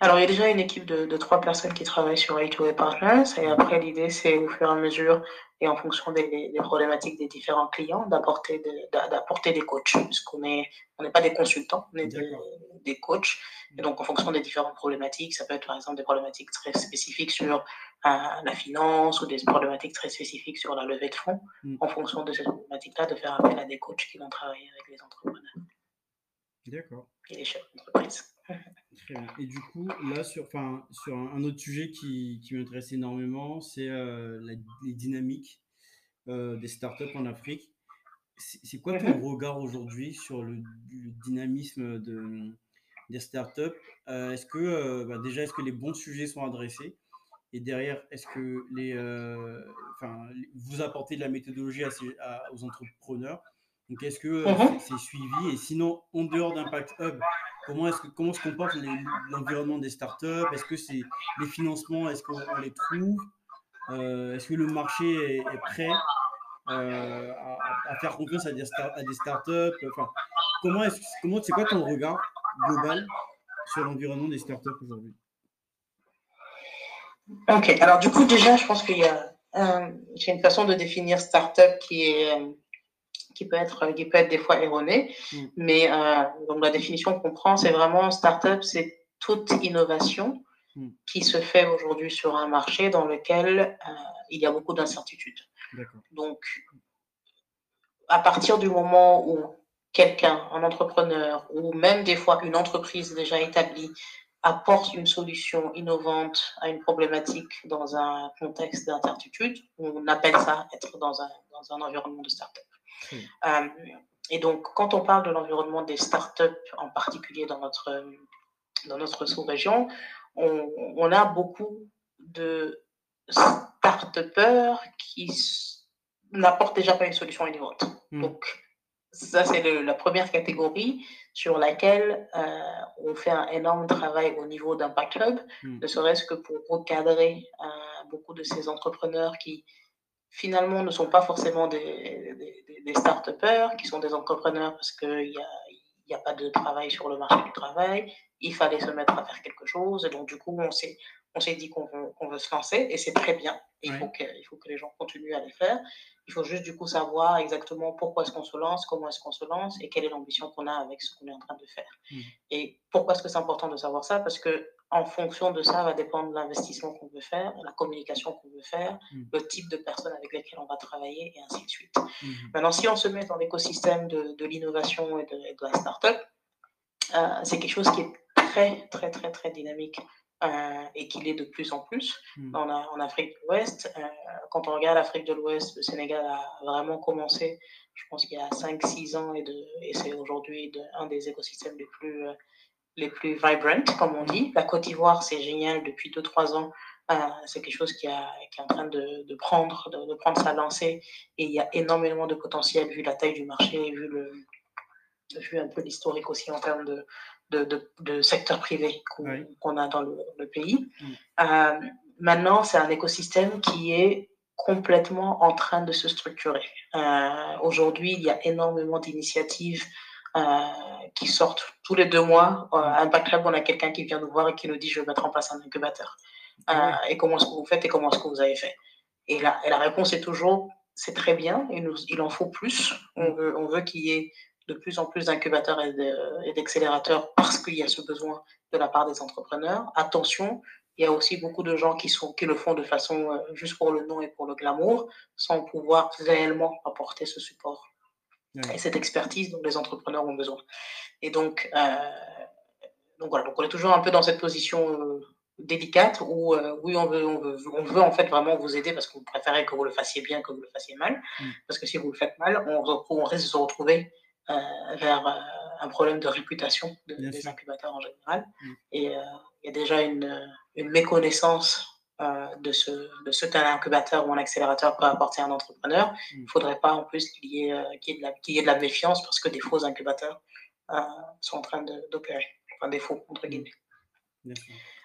alors, il y a déjà une équipe de, de trois personnes qui travaillent sur A2A Partners. Et après, l'idée, c'est au fur et à mesure et en fonction des, des problématiques des différents clients, d'apporter d'apporter des coachs. Puisqu'on n'est on n'est pas des consultants, on est des, des, coachs. Et donc, en fonction des différentes problématiques, ça peut être par exemple des problématiques très spécifiques sur euh, la finance ou des problématiques très spécifiques sur la levée de fonds. Mm. En fonction de ces problématiques-là, de faire appel à des coachs qui vont travailler avec les entrepreneurs. D'accord. Et les chefs d'entreprise. Très bien. Et du coup, là, sur, sur un, autre sujet qui, qui m'intéresse énormément, c'est euh, les dynamiques euh, des startups en Afrique. C'est quoi ton mhm. regard aujourd'hui sur le, dynamisme de, des startups? Euh, Est-ce que, bah, déjà, est-ce que les bons sujets sont adressés? Et derrière, est-ce que les, vous apportez de la méthodologie aux entrepreneurs? Donc, est-ce que mhm. c'est suivi? Et sinon, en dehors d'Impact Hub, Comment, est-ce que, comment se comporte l'environnement des startups? Est-ce que c'est les financements, est-ce qu'on les trouve? Euh, Est-ce que le marché est, prêt euh, à, faire confiance à des, à des startups? Enfin, comment est-ce, comment, c'est quoi ton regard global sur l'environnement des startups aujourd'hui? Ok, alors du coup, déjà, je pense qu'il y a une façon de définir startup qui est euh, qui peut être, qui peut être des fois erroné. Mm. Mais euh, donc la définition qu'on prend, c'est vraiment startup, c'est toute innovation mm. qui se fait aujourd'hui sur un marché dans lequel euh, il y a beaucoup d'incertitudes. Donc, à partir du moment où quelqu'un, un entrepreneur ou même des fois une entreprise déjà établie apporte une solution innovante à une problématique dans un contexte d'incertitude, on appelle ça être dans un, dans un environnement de startup. Euh, et donc, quand on parle de l'environnement des startups, en particulier dans notre, dans notre sous-région, on, on, a beaucoup de start qui n'apportent déjà pas une solution innovante. Hmm. Donc, ça, c'est la première catégorie sur laquelle euh, on fait un énorme travail au niveau d'Impact Club, hmm. ne serait-ce que pour recadrer euh, beaucoup de ces entrepreneurs qui finalement ne sont pas forcément des, start-upers, qui sont des entrepreneurs parce qu'il n'y y a pas de travail sur le marché du travail, il fallait se mettre à faire quelque chose, et donc du coup on s'est on s'est dit qu'on veut, veut, se lancer, et c'est très bien, il, faut que, il faut que les gens continuent à les faire, il faut juste du coup savoir exactement pourquoi est-ce qu'on se lance, comment est-ce qu'on se lance, et quelle est l'ambition qu'on a avec ce qu'on est en train de faire. Mmh. Et pourquoi est-ce que c'est important de savoir ça? Parce que en fonction de ça va dépendre l'investissement qu'on veut faire, la communication qu'on veut faire, mmh. le type de personnes avec lesquelles on va travailler et ainsi de suite. Mmh. Maintenant, si on se met dans l'écosystème de, de l'innovation et, et de, la startup, euh, c'est quelque chose qui est très, très, très, très dynamique euh, et qu'il est de plus en plus mmh. en, en, Afrique de l'Ouest. Euh, quand on regarde l'Afrique de l'Ouest, le Sénégal a vraiment commencé, je pense qu'il y a 5-6 ans, et, de, et c'est aujourd'hui un des écosystèmes les plus les plus vibrant, comme on dit. La Côte d'Ivoire, c'est génial depuis 2-3 ans. Euh, c'est quelque chose qui, a, qui, est en train de, de prendre, de, de, prendre sa lancée. Et il y a énormément de potentiel vu la taille du marché, vu, le, vu un peu l'historique aussi en termes de, de, de, de secteur privé qu'on a dans le, le pays. Mm. Euh, maintenant, c'est un écosystème qui est complètement en train de se structurer. Euh, Aujourd'hui, il y a énormément d'initiatives euh, qui sortent tous les deux mois. À Impact Club, on a quelqu'un qui vient nous voir et qui nous dit je vais mettre en place un incubateur. Et comment est-ce que vous faites et comment est-ce que vous avez fait? Et la, et la réponse est toujours c'est très bien, il, nous, il en faut plus. On veut, on veut qu'il y ait de plus en plus d'incubateurs et d'accélérateurs parce qu'il y a ce besoin de la part des entrepreneurs. Attention, il y a aussi beaucoup de gens qui, sont, qui le font de façon euh, juste pour le nom et pour le glamour, sans pouvoir réellement apporter ce support et cette expertise dont les entrepreneurs ont besoin. Et donc, euh, donc voilà, donc on est toujours un peu dans cette position euh, délicate où euh, oui, on veut, on, veut, on veut en fait vraiment vous aider parce qu'on préférait que vous le fassiez bien que vous le fassiez mal. Mm. Parce que si vous le faites mal, on, on risque de se retrouver vers euh, un problème de réputation de, des incubateurs en général. Mm. Et euh, il y a déjà une, une méconnaissance de ce, de ce qu'un incubateur ou un accélérateur peut apporter à un entrepreneur. Mm. Il ne faudrait pas en plus qu'il y, qu y, qu y, ait de la méfiance parce que des faux incubateurs sont en train d'opérer. Enfin, des faux, entre guillemets.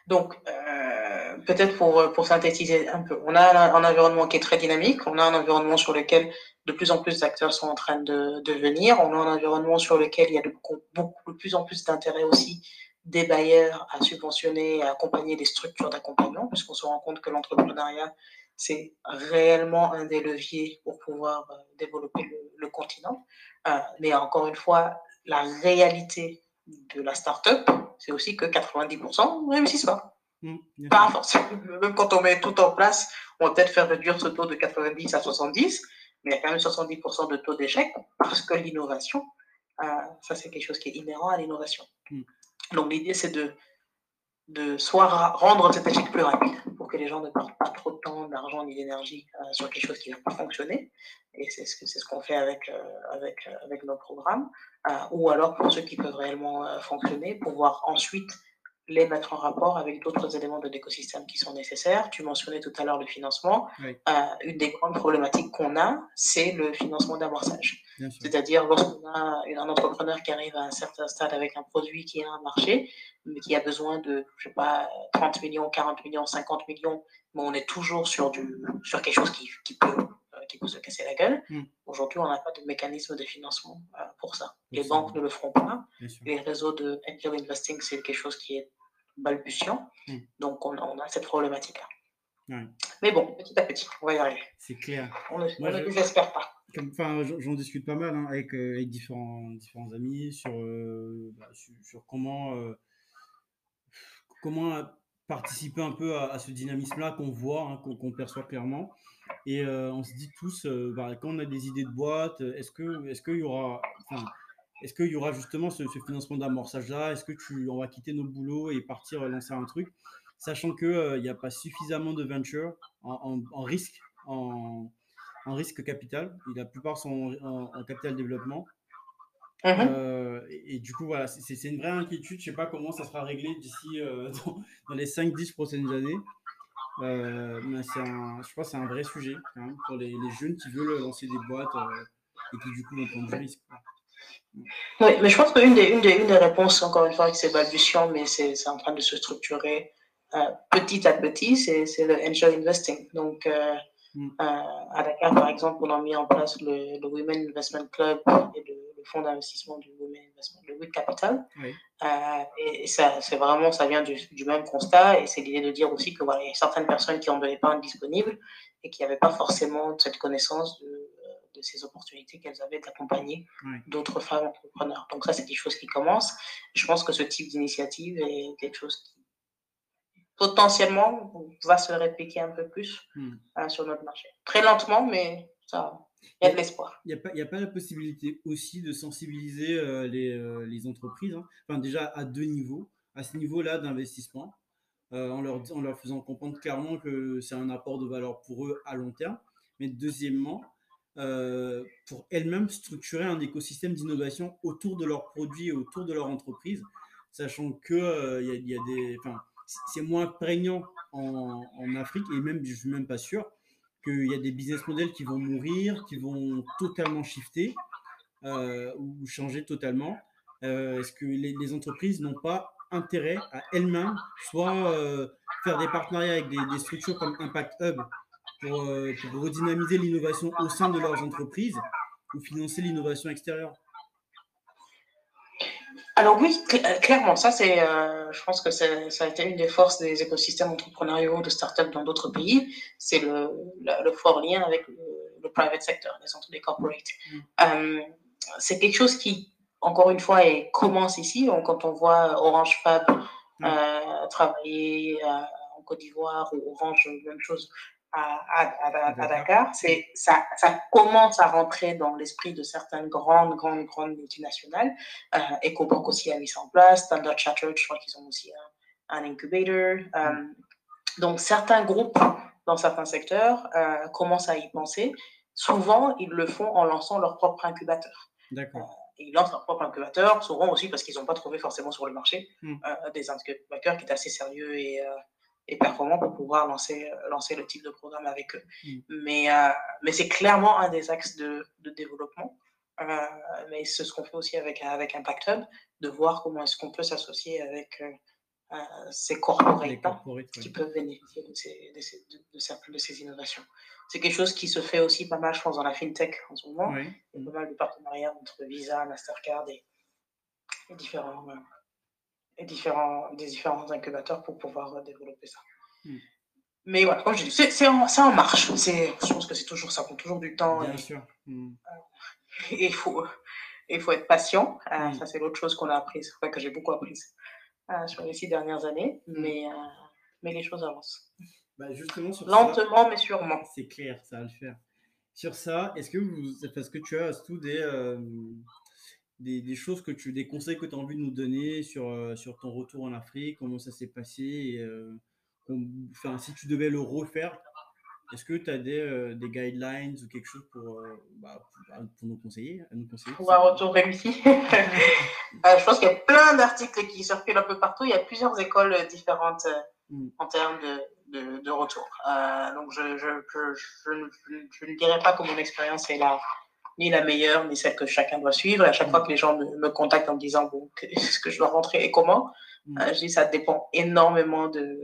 Donc, euh, peut-être pour, pour synthétiser un peu, on a un, environnement qui est très dynamique, on a un environnement sur lequel de plus en plus d'acteurs sont en train de, de, venir, on a un environnement sur lequel il y a de, beaucoup, de plus en plus d'intérêt aussi des bailleurs à subventionner, à accompagner des structures d'accompagnement, puisqu'on se rend compte que l'entrepreneuriat, c'est réellement un des leviers pour pouvoir euh, développer le, le continent. Euh, mais encore une fois, la réalité de la start-up, c'est aussi que 90% ne réussissent pas. Mmh, pas forcément. Même quand on met tout en place, on va peut-être faire réduire ce taux de 90 à 70, mais il y a quand même 70% de taux d'échec parce que l'innovation, euh, ça c'est quelque chose qui est inhérent à l'innovation. Mmh. Donc l'idée c'est de, de soit rendre cet échec plus rapide les gens ne perdent pas trop de temps, d'argent ni d'énergie euh, sur quelque chose qui ne va pas fonctionner. Et c'est ce, ce qu'on fait avec, euh, euh, avec nos programmes. Ou alors pour ceux qui peuvent réellement fonctionner, pouvoir ensuite les mettre en rapport avec d'autres éléments de l'écosystème qui sont nécessaires. Tu mentionnais tout à l'heure le financement. Oui. Euh, une des grandes problématiques qu'on a, c'est le financement d'amorçage. C'est-à-dire lorsqu'on a un entrepreneur qui arrive à un certain stade avec un produit qui a un marché, mais qui a besoin de, je sais pas, 30 millions, 40 millions, 50 millions, mais on est toujours sur, du, sur quelque chose qui, qui peut qui peut se casser la gueule. Mm. Aujourd'hui, on n'a pas de mécanisme de financement euh, pour ça. Les banques ne le feront pas. Les réseaux de angel investing, c'est quelque chose qui est balbutiant. Mm. Donc, on, on, a cette problématique-là. Ouais. Mais bon, petit à petit, on va y arriver. C'est clair. On ne, Moi, on ne désespère pas. Enfin, j'en discute pas mal hein, avec, euh, avec, différents, différents amis sur, euh, bah, sur, sur, comment, euh, comment participer un peu à, à ce dynamisme-là qu'on voit, hein, qu'on qu perçoit clairement. Et on se dit tous, bah, quand on a des idées de boîte, est-ce que, est-ce qu'il y aura, enfin, est-ce qu'il y aura justement ce, ce financement d'amorçage-là? Est-ce que tu, on va quitter nos boulots et partir lancer un truc, sachant que il euh, n'y a pas suffisamment de venture en, en, en risque, en, en, risque capital. La plupart sont en, capital développement. Mmh. Euh, et, et, du coup, voilà, c'est une vraie inquiétude. Je ne sais pas comment ça sera réglé d'ici euh, dans, dans, les 5-10 prochaines années. Euh, mais un, je pense que c'est un vrai sujet même, pour les, les, jeunes qui veulent lancer des boîtes euh, et qui du coup vont prendre du risque. Oui, mais je pense qu'une des, une des, une des réponses, encore une fois, c'est balbutiant, mais c'est en train de se structurer euh, petit à petit, c'est le angel investing. Donc, euh, mm. à Dakar, par exemple, on a mis en place le, le Women Investment Club et le, le fonds d'investissement du Women Investment, le WIC Capital. Oui. Euh, et ça, c'est vraiment, ça vient du, du même constat, et c'est l'idée de dire aussi que voilà, il y a certaines personnes qui ont de l'épargne disponible et qui n'avaient pas forcément cette connaissance de, de ces opportunités qu'elles avaient d'accompagner oui. d'autres femmes entrepreneurs. Donc ça, c'est quelque chose qui commence. Je pense que ce type d'initiative est quelque chose qui potentiellement va se répliquer un peu plus mm. euh, sur notre marché. Très lentement, mais ça, il y a de l'espoir. Il n'y a, a, pas la possibilité aussi de sensibiliser euh, les, euh, les, entreprises, hein. enfin déjà à deux niveaux, à ce niveau-là d'investissement, euh, en, leur, en leur faisant comprendre clairement que c'est un apport de valeur pour eux à long terme, mais deuxièmement, euh, pour elles-mêmes structurer un écosystème d'innovation autour de leurs produits et autour de leur entreprise, sachant que il y, y, des, enfin, c'est moins prégnant en, Afrique et même, je suis même pas sûr qu'il y a des business models qui vont mourir, qui vont totalement shifter euh, ou changer totalement. Euh, Est-ce que les, entreprises n'ont pas intérêt à elles-mêmes soit euh, faire des partenariats avec des, structures comme Impact Hub pour, euh, pour redynamiser l'innovation au sein de leurs entreprises ou financer l'innovation extérieure? Alors oui, euh, clairement, ça c'est, euh, je pense que ça a été une des forces des écosystèmes entrepreneuriaux de start-up dans d'autres pays, c'est le, le, fort lien avec le, private sector, les entreprises corporate. Mm. Euh, c'est quelque chose qui, encore une fois, est, commence ici. quand on voit Orange Fab mm. travailler en Côte d'Ivoire ou Orange, même chose, à, Dakar, c'est ça, ça commence à rentrer dans l'esprit de certaines grandes, grandes, grandes multinationales. Euh, EcoBank aussi a mis ça en place, Standard Chartered, je crois qu'ils ont aussi un, incubator. Euh, mm. donc certains groupes dans certains secteurs euh, commencent à y penser. Souvent, ils le font en lançant leur propre incubateur. D'accord. Euh, ils lancent leur propre incubateur, souvent aussi parce qu'ils n'ont pas trouvé forcément sur le marché mm. des incubateurs qui est assez sérieux et et performants pour pouvoir lancer, euh, lancer le type de programme avec eux. Mm. Mais, euh, mais c'est clairement un des axes de, de développement. Euh, mais c'est ce qu'on fait aussi avec, avec Impact Hub, de voir comment est-ce qu'on peut s'associer avec ces corporates, qui peuvent bénéficier de, ces, de, ces, de, de, ces innovations. C'est quelque chose qui se fait aussi pas mal, je pense, dans la fintech en ce moment. Il y a pas mal de partenariats entre Visa, Mastercard et, et différents différents, des différents incubateurs pour pouvoir euh, développer ça. Hmm. Mais voilà, comme je dis, c'est en, en, marche. Je pense que c'est toujours ça, prend toujours du temps. Bien sûr. Hmm. Et il faut, il faut être patient. Euh, hmm. Ça, c'est l'autre chose qu'on a appris, c'est vrai que j'ai beaucoup appris euh, sur les six dernières années. Mais, mais les choses avancent. Bah justement, sur Lentement, mais sûrement. C'est clair, ça va le faire. Sur ça, est-ce que, vous, parce que tu as tout des, des, choses que tu, des conseils que tu as envie de nous donner sur, euh, sur ton retour en Afrique, comment ça s'est passé, et, euh, enfin, si tu devais le refaire, est-ce que tu as des, euh, des, guidelines ou quelque chose pour, bah, bah, pour, nous conseiller, nous conseiller Pour un retour réussi. je pense qu'il y a plein d'articles qui circulent un peu partout. Il y a plusieurs écoles différentes mm. en termes de, de, de retour. donc, je, je, je, je, ne dirais pas que mon expérience est là ni la meilleure, ni celle que chacun doit suivre. Et à chaque fois que les gens me, contactent en me disant, bon, est-ce que je dois rentrer et comment, mm. euh, je dis, ça dépend énormément de,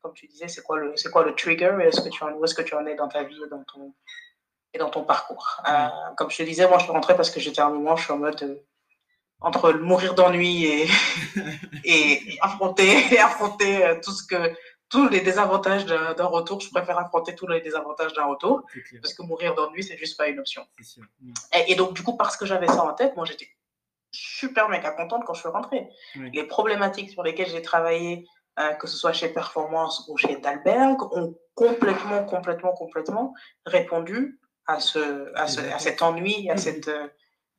comme tu disais, c'est quoi le, c'est quoi le trigger et est-ce que tu en, où est-ce que tu en es dans ta vie et dans ton, et dans ton parcours. Euh, mm. comme je te disais, moi, je suis rentrée parce que j'étais à un moment, je suis en mode, euh, entre mourir d'ennui et, et, affronter, et affronter tout ce que, tous les désavantages d'un retour. Je préfère affronter tous les désavantages d'un retour parce que mourir d'ennui, c'est juste pas une option. Mm. Et, donc, du coup, parce que j'avais ça en tête, moi, j'étais super méga contente quand je suis rentrée. Les problématiques sur lesquelles j'ai travaillé, euh, que ce soit chez Performance ou chez Dalberg, ont complètement, complètement, complètement répondu à, ce, à, ce, à cet ennui, à mm. cette euh,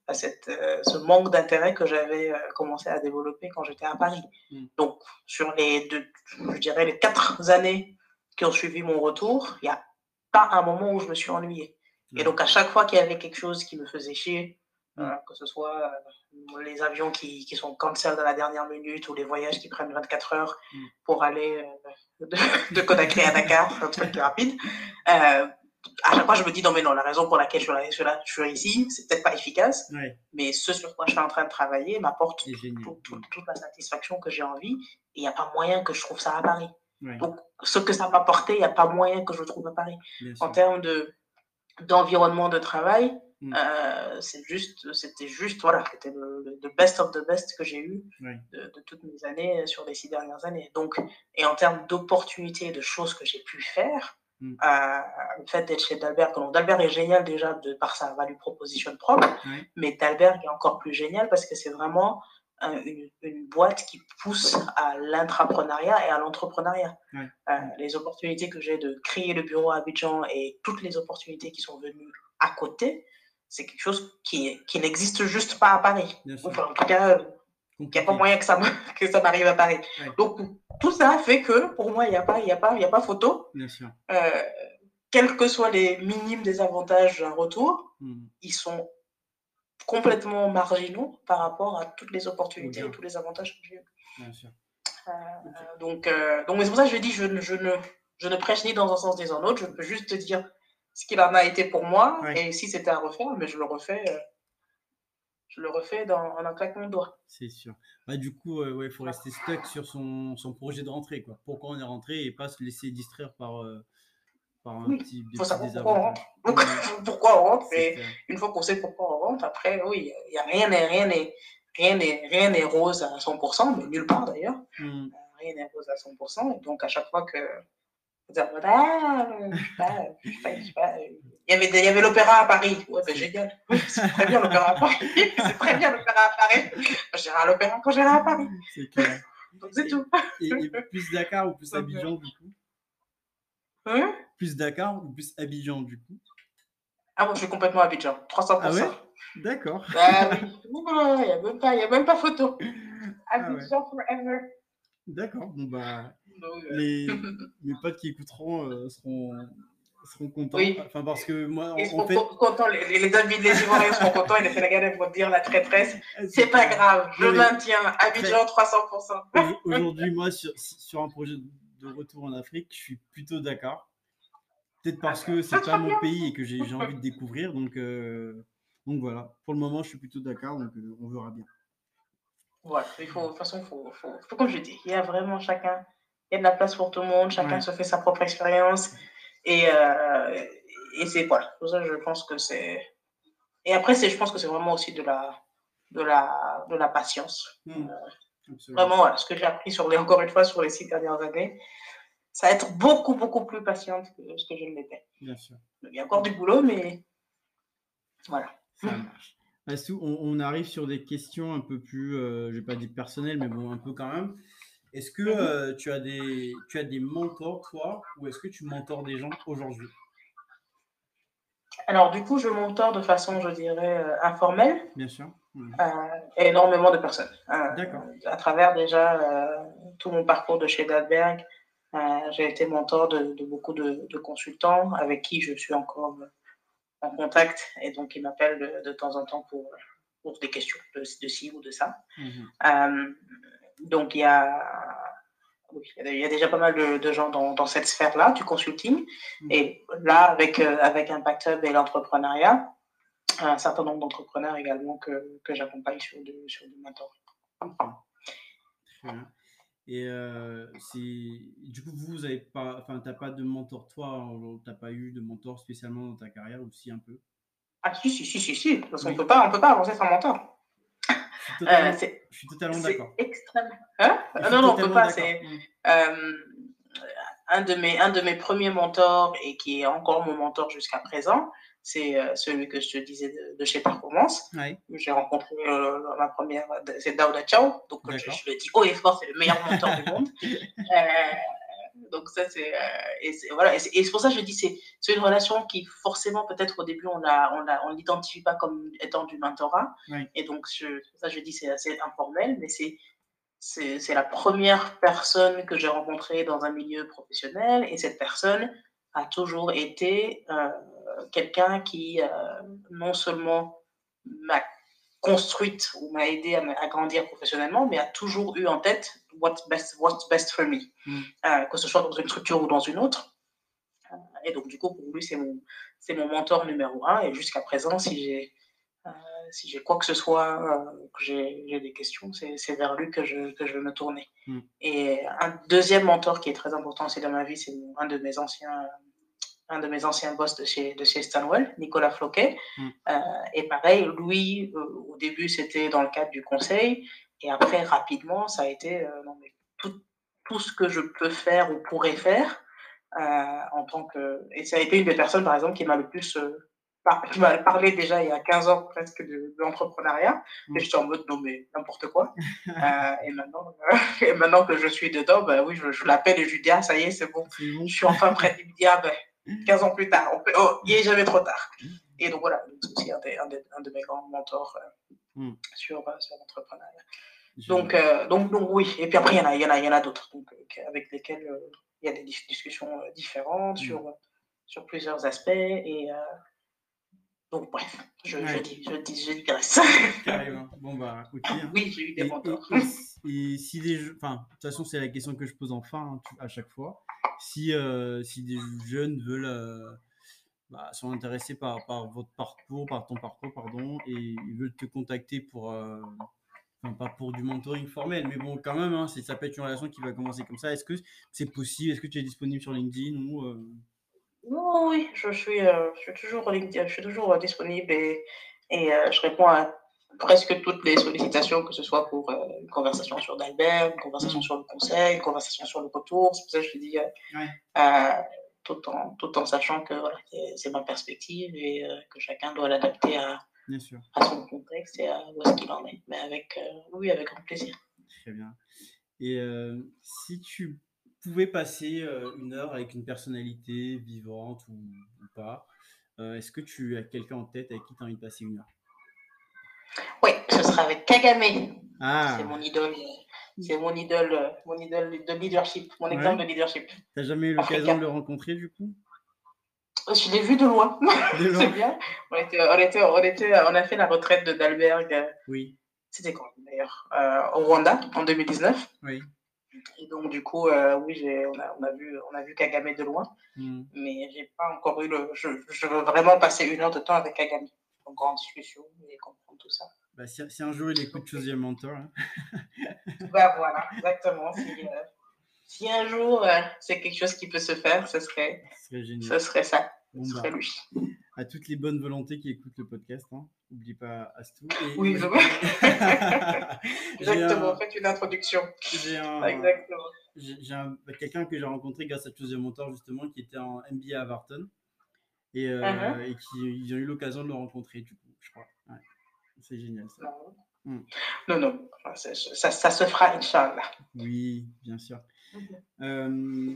à cette, euh, ce manque d'intérêt que j'avais euh, commencé à développer quand j'étais à Paris. Mm. Donc, sur les deux, je dirais les quatre années qui ont suivi mon retour, il n'y a pas un moment où je me suis ennuyée. Et donc, à chaque fois qu'il y avait quelque chose qui me faisait chier, mm. euh, que ce soit les avions qui, qui sont cancel dans la dernière minute ou les voyages qui prennent 24 heures mm. pour aller de, de Conakry à Dakar, un truc rapide, à chaque fois, je me dis, non, mais non, la raison pour laquelle je suis, là, je suis ici, c'est peut-être pas efficace, mais ce sur quoi je suis en train de travailler m'apporte toute la satisfaction que j'ai envie, et il n'y a pas moyen que je trouve ça à Paris. Donc, ce que ça m'a apporté, il n'y a pas moyen que je trouve à Paris. en termes de, d'environnement de travail, mm. euh, c'est juste, c'était juste, voilà, c'était le, best of the best que j'ai eu de, de, toutes mes années sur les six dernières années. Donc, et en termes d'opportunités, de choses que j'ai pu faire, Mm. Euh, le fait d'être chez Dalberg. Dalberg est génial déjà de, par sa value proposition propre, mais Dalberg est encore plus génial parce que c'est vraiment euh, une, une, boîte qui pousse à l'intrapreneuriat et à l'entrepreneuriat. Euh, les opportunités que j'ai de créer le bureau à Abidjan et toutes les opportunités qui sont venues à côté, c'est quelque chose qui, qui n'existe juste pas à Paris. Enfin, en tout cas, il n'y a pas moyen que ça, que ça m'arrive à Paris. Donc, tout ça fait que, pour moi, il n'y a, pas, y a, pas, y a pas photo. Bien sûr. Euh, quels que soient les minimes désavantages d'un retour, hmm. ils sont complètement marginaux par rapport à toutes les opportunités et tous les avantages que j'ai eu. Bien sûr. Euh, donc, euh, donc c'est pour ça que je dis, je, je, ne, je ne prêche ni dans un sens ni dans l'autre, je peux juste te dire ce qu'il en a été pour moi, et si c'était à refaire, mais je le refais je le refais dans, en un claquement de doigts. C'est sûr. Bah, du coup, il ouais, faut rester stuck sur son, son, projet de rentrée. Quoi. Pourquoi on est rentré et pas se laisser distraire par, euh, par un petit, des faut savoir pourquoi on rentre. pourquoi on rentre et une fois qu'on sait pourquoi on rentre, après, oui, il y a rien n'est rien n'est rien n'est rien n'est rose à 100%, mais nulle part d'ailleurs. Hmm. Rien n'est rose à 100%. Et donc à chaque fois que dire, ah, je sais pas, il y avait, il y avait l'opéra à Paris. Ouais, ben génial. C'est très bien l'opéra à Paris. C'est très bien l'opéra à Paris. J'irai à l'opéra quand j'irai à Paris. C'est clair. Donc c'est tout. Et, et, plus Dakar ou plus Abidjan du coup? Hein? Plus Dakar ou plus Abidjan du coup? Ah, moi je suis complètement Abidjan. 300%. Ah ouais? D'accord. Bah oui. Il n'y a, même pas, a même pas photo. Abidjan ah ouais. forever. D'accord. Bon bah les, mes potes qui écouteront euh, seront, seront contents. Enfin, parce que moi, Ils seront fait... contents, les, les amis les Ivoiriens seront contents et les Sénégalais vont dire la traîtresse. C'est pas grave, je maintiens. Abidjan, 300%. Aujourd'hui, moi, sur, sur un projet de retour en Afrique, je suis plutôt d'accord. Peut-être parce que c'est pas mon pays et que j'ai envie de découvrir. Donc, euh, donc voilà, pour le moment, je suis plutôt d'accord. Donc euh, on verra bien. Voilà, il faut, de toute façon, il faut, faut, faut, comme je dis, il y a vraiment chacun y a de la place pour tout le monde, chacun se fait sa propre expérience. Et, euh, et c'est voilà, pour ça je pense que c'est. Et après, je pense que c'est vraiment aussi de la, de la, de la patience. Hmm. Euh, vraiment, voilà, ce que j'ai appris sur les, encore une fois sur les six dernières années, ça va être beaucoup, beaucoup plus patiente que ce que je ne l'étais. Bien sûr. Il y a encore du boulot, mais voilà. Ça marche. On, on, arrive sur des questions un peu plus, euh, je vais pas dire personnelles, mais bon, un peu quand même. Est-ce que mhm. euh, tu, as des, tu as des mentors, toi, ou est-ce que tu mentors des gens aujourd'hui? Alors, du coup, je mentors de façon, je dirais, euh, informelle. Bien sûr. Euh, énormément de personnes. D'accord. À travers déjà tout mon parcours de chez Dadberg, j'ai été mentor de, beaucoup de, consultants avec qui je suis encore en contact et donc ils m'appellent de, temps en temps pour, pour des questions de, ci ou de ça. Mhm. Donc, il y a, il y a déjà pas mal de, gens dans, cette sphère-là, du consulting. Mm. Et là, avec, euh, avec Impact Hub et l'entrepreneuriat, un certain nombre d'entrepreneurs également que, que j'accompagne sur du, sur du Et euh, du coup, vous, vous avez pas, enfin, t'as pas de mentor, toi, t'as pas eu de mentor spécialement dans ta carrière, ou si un peu? Ah, si, si, si, si, si. Parce qu'on peut pas, on peut pas avancer sans mentor. Euh, je suis totalement d'accord. extrêmement. Hein non, non, on peut pas. C'est euh, un, de mes, un de mes premiers mentors et qui est encore mon mentor jusqu'à présent. C'est euh, celui que je te disais de, chez Performance. J'ai rencontré ma première, c'est Daouda Chao. Donc, je, je, le dis haut et fort, c'est le meilleur mentor du monde. Donc ça, c'est euh, et voilà. Et c'est pour ça que je dis c'est c'est une relation qui forcément peut-être au début on la on la on l'identifie pas comme étant du mentorat. Et donc je, ça je dis c'est assez informel, mais c'est c'est la première personne que j'ai rencontrée dans un milieu professionnel et cette personne a toujours été euh, quelqu'un qui euh, non seulement m'a construite ou m'a aidé à, grandir professionnellement, mais a toujours eu en tête what's best, what's best for me, mm. euh, que ce soit dans une structure ou dans une autre. Euh, et donc, du coup, pour lui, c'est mon, c'est mon mentor numéro un. Et jusqu'à présent, si j'ai, euh, si j'ai quoi que ce soit, que j'ai, des questions, c'est, c'est vers lui que je, que je vais me tourner. Mm. Et un deuxième mentor qui est très important aussi dans ma vie, c'est un de mes anciens un de mes anciens boss de chez, de chez Stanwell, Nicolas Floquet. Mm. Euh, et pareil, lui, euh, au début, c'était dans le cadre du conseil. Et après, rapidement, ça a été euh, non, mais tout, tout, ce que je peux faire ou pourrais faire en tant que. Et ça a été une des personnes, par exemple, qui m'a le plus. qui m'a parlé déjà il y a 15 ans presque de, l'entrepreneuriat. Mm. Et j'étais en mode non, mais n'importe quoi. et, maintenant, et maintenant que je suis dedans, bah, oui, je, je l'appelle et je lui dis ah, ça y est, c'est bon. Je suis enfin. Il me dit ah, ben. 15 ans plus tard. oh, il n'est jamais trop tard. Et donc voilà, c'est aussi un, un, de mes grands mentors euh, hmm. sur, euh, sur l'entrepreneuriat. Donc, euh, donc, donc, oui, et puis après, il y en a, y en a, y en a d'autres avec lesquels il y a des discussions différentes sur, sur plusieurs aspects. Et donc, bref, je, je, dis, je, dis, je digresse. Carrément. Bon, bah, écoutez. Hein. Oui, j'ai eu des mentors. Et, si des enfin, de toute façon, c'est la question que je pose enfin hein, à chaque fois si, euh, si des jeunes veulent, euh, bah, sont intéressés par, par, votre parcours, par ton parcours, pardon, et ils veulent te contacter pour, euh, enfin pas pour du mentoring formel, mais bon, quand même, hein, ça peut être une relation qui va commencer comme ça. Est-ce que c'est possible? Est-ce que tu es disponible sur LinkedIn ou euh? Oui, je suis, je suis toujours LinkedIn, je suis toujours disponible et, et je réponds à presque toutes les sollicitations, que ce soit pour euh, une conversation sur Dalbert, une conversation mm. sur le conseil, une conversation sur le retour. C'est pour ça que je dis, euh, euh, tout, en, tout en sachant que c'est ma perspective et que chacun doit l'adapter à, à son contexte et à où est-ce qu'il en est. Mais avec, oui, avec grand plaisir. Très bien. Et si tu pouvais passer une heure avec une personnalité vivante ou, ou pas, est-ce que tu as quelqu'un en tête avec qui tu as envie de passer une heure? Oui, ce sera avec Kagame. Ah. C'est mon idole. C'est mon idole, mon idole de leadership, mon exemple de leadership. T'as jamais eu l'occasion de le rencontrer du coup? Je l'ai vu de loin. C'est bien. On, était, on, était, on, était, on, a fait la retraite de Dalberg. Euh, oui. C'était quand d'ailleurs? Euh, Au Rwanda en 2019. Oui. Et donc, du coup, euh, oui, on a, on, a vu, on a vu Kagame de loin. Hmm. Mais j'ai pas encore eu le. Je, je veux vraiment passer une heure de temps avec Kagame en grande discussion et comprendre tout ça. Bah, si, un jour il écoute Choosy Mentor. Hein. bah voilà, exactement. Si, euh, un jour euh, c'est quelque chose qui peut se faire, ce serait, ce serait ça. ce serait bah, lui. À toutes les bonnes volontés qui écoutent le podcast, hein. n'oublie pas Astou. Et... Oui, je Exactement, faites une introduction. J'ai un... Exactement. J'ai quelqu'un que j'ai rencontré grâce à Choosy Mentor, justement, qui était en MBA à Varton et, euh, uh-huh. et qui ils ont eu l'occasion de le rencontrer, du coup, je crois. C'est génial ça. Non, hmm. non, non. Ça, ça, se fera, Inch'Allah. Oui, bien sûr. Euh,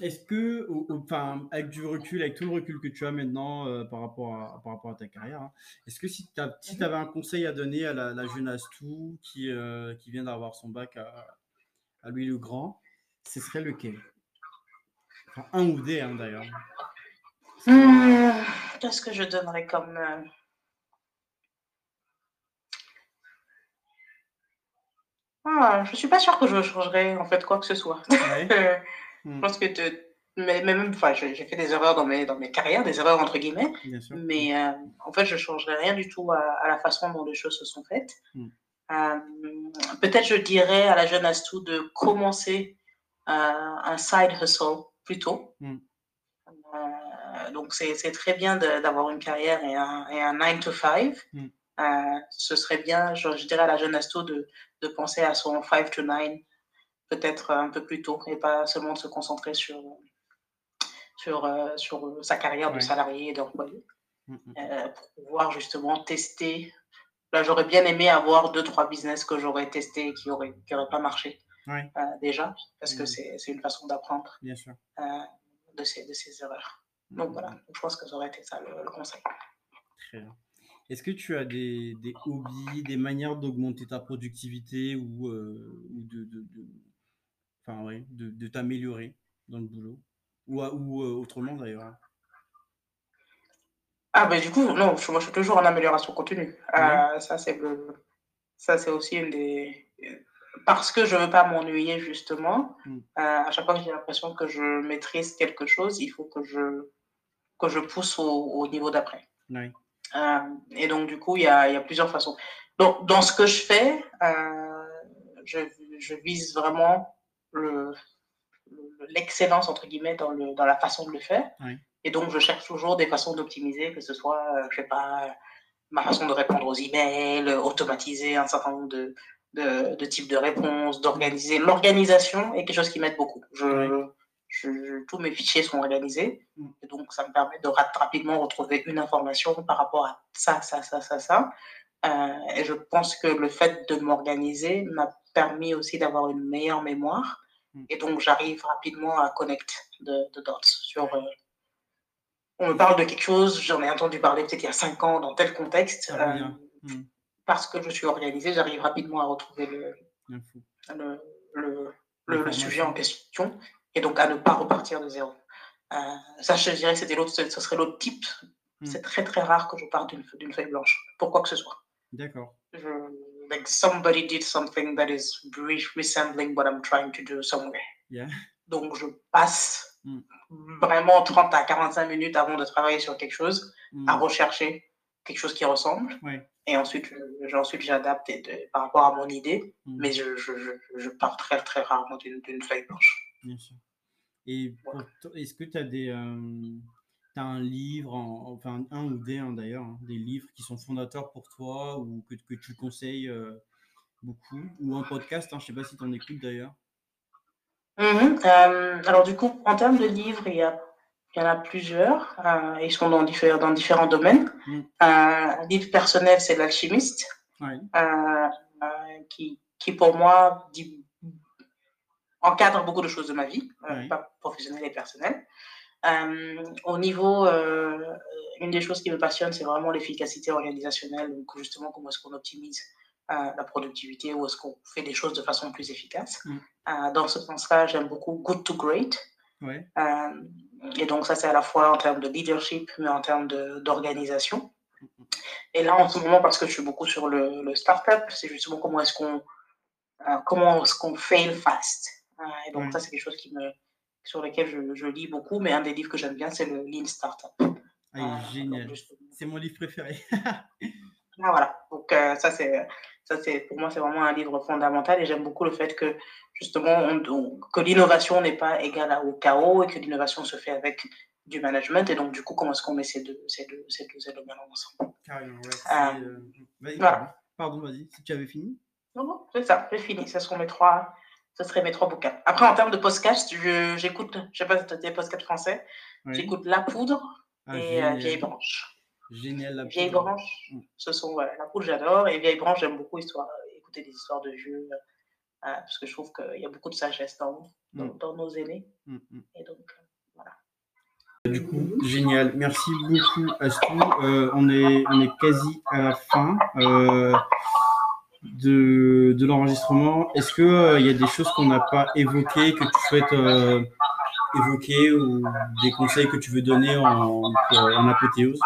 est-ce que, enfin, avec du recul, avec tout le recul que tu as maintenant euh, par, rapport à, par rapport à ta carrière, hein, est-ce que si tu si avais un conseil à donner à la, la jeune Astou qui, qui vient d'avoir son bac à, à lui le grand, ce serait lequel? Enfin, Un ou des, hein, d'ailleurs. Mmh, Qu'est-ce que je donnerais comme. Euh, ah, je suis pas sûre que je changerais en fait quoi que ce soit. je mmh. pense que mais, même, enfin, j'ai fait des erreurs dans mes, dans mes carrières, des erreurs entre guillemets, mais euh, en fait, je changerais rien du tout à, la façon dont les choses se sont faites. Mmh. Euh, peut-être je dirais à la jeune Astou de commencer un side hustle plus tôt. Euh, donc, c'est très bien d'avoir une carrière et un, et un 9 to 5. Mm. Euh, ce serait bien, je, dirais à la jeune Asto, de, de penser à son 5 to 9 peut-être un peu plus tôt et pas seulement de se concentrer sur, sur, euh, sur sa carrière de salarié et d'employé mm, mm. pour pouvoir justement tester. Là, j'aurais bien aimé avoir deux, trois business que j'aurais testé et qui n'auraient qui pas marché déjà, parce que c'est une façon d'apprendre de, ces, de ces erreurs. Donc voilà, je pense que ça aurait été ça le, conseil. Très bien. Est-ce que tu as des, des hobbies, des manières d'augmenter ta productivité ou, euh, ou de, de, de, enfin, ouais, de, de t'améliorer dans le boulot Ou, ou euh, autrement d'ailleurs Ah ben du coup, non, moi je suis toujours en amélioration continue. Euh, ça c'est ça c'est aussi une des parce que je veux pas m'ennuyer justement. Mm. à chaque fois que j'ai l'impression que je maîtrise quelque chose, il faut que je que je pousse au, niveau d'après. Euh, et donc, du coup, il y a, y a, plusieurs façons. Donc, dans ce que je fais, euh, je, je, vise vraiment l'excellence, entre guillemets, dans, le, dans la façon de le faire. Et donc, je cherche toujours des façons d'optimiser, que ce soit, euh, je sais pas, ma façon de répondre aux emails, automatiser un certain nombre de, de, de types de réponses, d'organiser. L'organisation est quelque chose qui m'aide beaucoup. Je, tous mes fichiers sont organisés. Mm. Et donc, ça me permet de rapidement retrouver une information par rapport à ça, ça, ça, ça, ça. Euh, et je pense que le fait de m'organiser m'a permis aussi d'avoir une meilleure mémoire. Mm. Et donc, j'arrive rapidement à connecter de, de dots sur. Euh, on me parle de quelque chose, j'en ai entendu parler peut-être il y a cinq ans dans tel contexte. Euh, mm. Parce que je suis organisé, j'arrive rapidement à retrouver le, le, le, le, sujet en question et donc à ne pas repartir de zéro. Euh, ça, je dirais que c'était l'autre, ce serait l'autre type. Hmm. C'est très très rare que je parte d'une feuille blanche, pour quoi que ce soit. D'accord. Like somebody did something that is resembling what I'm trying to do somewhere. Yeah. Donc je passe Mm. vraiment 30 à 45 minutes avant de travailler sur quelque chose, Mm. à rechercher quelque chose qui ressemble. Ouais. Et ensuite, ensuite j'adapte par rapport à mon idée, Mm. mais je, je, je, je pars très, très rarement d'une feuille blanche. Bien sûr. Et est-ce que tu as des. euh, t'as un livre, en- enfin un ou des hein, d'ailleurs, hein, des livres qui sont fondateurs pour toi ou que, que tu conseilles euh, beaucoup Ou un podcast, hein, je sais pas si tu en écoutes d'ailleurs. Mhm. Euh, alors du coup, en termes de livres, il y, a, il y en a plusieurs. euh, ils sont dans, diffé- dans différents domaines. Mm. Euh, un livre personnel, c'est L'Alchimiste, Ouais. qui, qui pour moi dit, encadre beaucoup de choses de ma vie, Ouais. pas professionnelle et personnelle. Euh, au niveau, euh, une des choses qui me passionne, c'est vraiment l'efficacité organisationnelle, donc justement comment est-ce qu'on optimise euh, la productivité ou est-ce qu'on fait des choses de façon plus efficace. Mm. Euh, dans ce sens-là, j'aime beaucoup Good to Great. Ouais. Euh, et donc ça, c'est à la fois en termes de leadership, mais en termes d'organisation. Et là, en ce moment, parce que je suis beaucoup sur le, le startup, c'est justement comment est-ce qu'on comment est-ce qu'on fail fast. Et donc ça, c'est quelque chose qui me, sur lequel je, je lis beaucoup, mais un des livres que j'aime bien, c'est le Lean Startup. Ah, Euh, génial. C'est mon livre préféré. Ah, voilà. Donc, euh, ça, c'est, ça, c'est, pour moi, c'est vraiment un livre fondamental et j'aime beaucoup le fait que, justement, on- on- que l'innovation n'est pas égale au chaos et que l'innovation se fait avec du management. Et donc, du coup, comment est-ce qu'on met ces deux, ces deux, ces deux éléments ensemble? Carrément, ouais. C'est, euh, Vas-y, Voilà. pardon. Vas-y. Si tu avais fini Non, non, c'est ça, j'ai fini. Ce seront mes trois, ce seraient mes trois bouquins. Après, en termes de podcast, j'écoute, je sais pas si tu as des podcasts français, j'écoute La Poudre Ah, et euh. Vieille Branche. Génial la Vieille poudre. Branche, Mm. ce sont, voilà, La Poudre, j'adore. Et Vieille Branche, j'aime beaucoup histoire, écouter des histoires de vieux, euh, euh, parce que je trouve qu'il y a beaucoup de sagesse dans, dans, Mm. dans nos aînés. Mm. Et donc, euh, voilà. Du coup, génial. Merci beaucoup, Astou. Euh, on, est, on est quasi à la fin euh, de, de l'enregistrement. Est-ce qu'il il y a des choses qu'on n'a pas évoquées, que tu souhaites euh, évoquer ou des conseils que tu veux donner en, apothéose?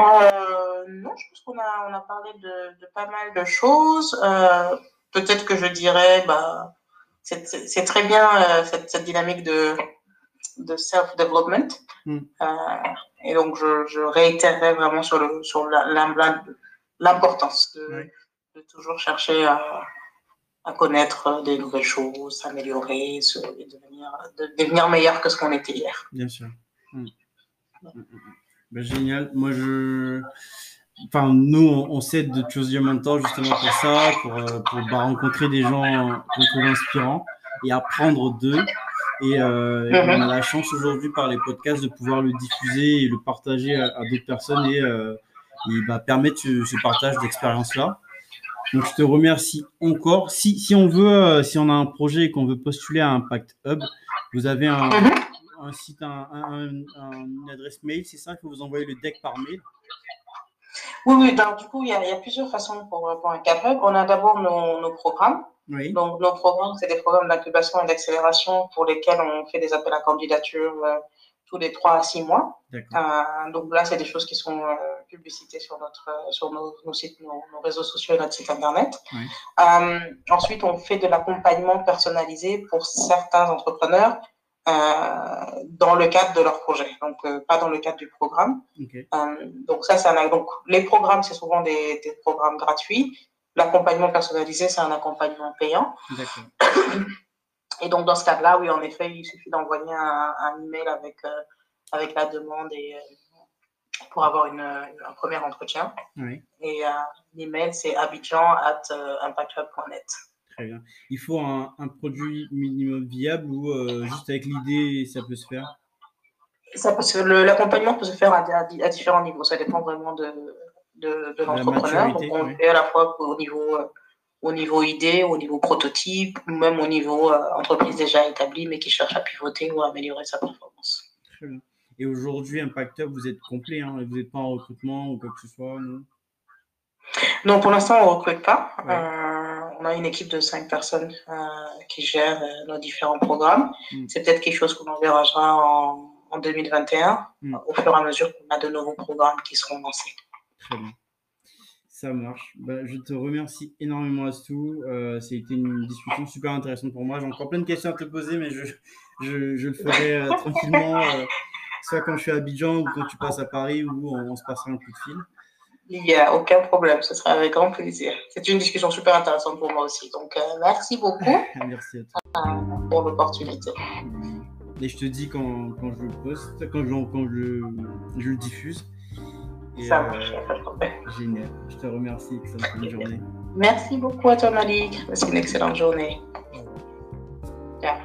Euh, non, je pense qu'on a, on a parlé de, de pas mal de choses. Euh, Peut-être que je dirais, bah, c'est très bien euh, cette, cette dynamique de, de self-development. Mm. Euh, et donc, je, je réitérerai vraiment sur le sur la- la- l'importance de, toujours chercher à, à connaître des nouvelles choses, s'améliorer, se, et devenir, de devenir meilleur que ce qu'on était hier. Bien sûr. Mm. Mm, mm, mm. Ben, génial. Moi, je. Enfin, nous, on, on s'aide de Tuesday Mentor justement pour ça, pour, euh, pour bah, rencontrer des gens qu'on trouve inspirants et apprendre d'eux. Et, euh, et on a la chance aujourd'hui par les podcasts de pouvoir le diffuser et le partager à, à d'autres personnes et, euh, et bah, permettre ce, ce partage d'expérience-là. Donc, je te remercie encore. Si, si on veut, euh, si on a un projet et qu'on veut postuler à Impact Hub, vous avez un, un site, un, un- un- une adresse mail, c'est ça? Il faut vous envoyer le deck par mail. Oui, oui, donc du coup, il y a, il y a plusieurs façons pour, pour un CAPEB. On a d'abord nos, nos programmes. Oui. Donc, nos programmes, c'est des programmes d'incubation et d'accélération pour lesquels on fait des appels à candidature euh, tous les trois à six mois. D'accord. Euh, donc là, c'est des choses qui sont euh, publicitées sur, notre, euh, sur nos, nos sites, nos, nos réseaux sociaux et notre site internet. Oui. Ensuite, on fait de l'accompagnement personnalisé pour certains entrepreneurs euh, dans le cadre de leur projet, donc euh, pas dans le cadre du programme. Euh, donc ça, c'est un, donc les programmes, c'est souvent des, des programmes gratuits. L'accompagnement personnalisé, c'est un accompagnement payant. Et donc dans ce cadre-là, oui, en effet, il suffit d'envoyer un, un email avec euh, avec la demande et euh, pour avoir une, une- un premier entretien. Oui. Et euh, l'email, c'est abidjan at impacthub.net. Très bien. Il faut un, un produit minimum viable ou juste avec l'idée, ça peut se faire? Ça peut L'accompagnement peut se faire à, à- à différents niveaux. Ça dépend vraiment de, de, l'entrepreneur. On oui. le fait à la fois au niveau, au niveau idée, au niveau prototype, ou même au niveau euh, entreprise déjà établie, mais qui cherche à pivoter ou à améliorer sa performance. Très bien. Et aujourd'hui, Impact Hub, vous êtes complet, hein, vous n'êtes pas en recrutement ou quoi que ce soit, non? Non, pour l'instant, on ne recrute pas. Ouais. Euh, on a une équipe de cinq personnes euh, qui gèrent euh, nos différents programmes. Mm. C'est peut-être quelque chose qu'on enverra en, en 2021, Mm. au fur et à mesure qu'on a de nouveaux programmes qui seront lancés. Très bien. Ça marche. Bah, je te remercie énormément, Astou. Euh, C'était une discussion super intéressante pour moi. J'ai encore plein de questions à te poser, mais je, je, je le ferai euh, tranquillement, euh, soit quand je suis à Abidjan ou quand tu passes à Paris, où on, on se passera un coup de fil. Il n'y a aucun problème, ce sera avec grand plaisir. C'est une discussion super intéressante pour moi aussi. Donc, euh, merci beaucoup Merci à toi. pour l'opportunité. Et je te dis quand, quand je le poste, quand je, quand je, je le diffuse. Et, Ça euh, marche, a pas de problème. génial. Je te remercie. Excellente journée. Merci beaucoup à toi, Malik. Passe une excellente journée. Ciao.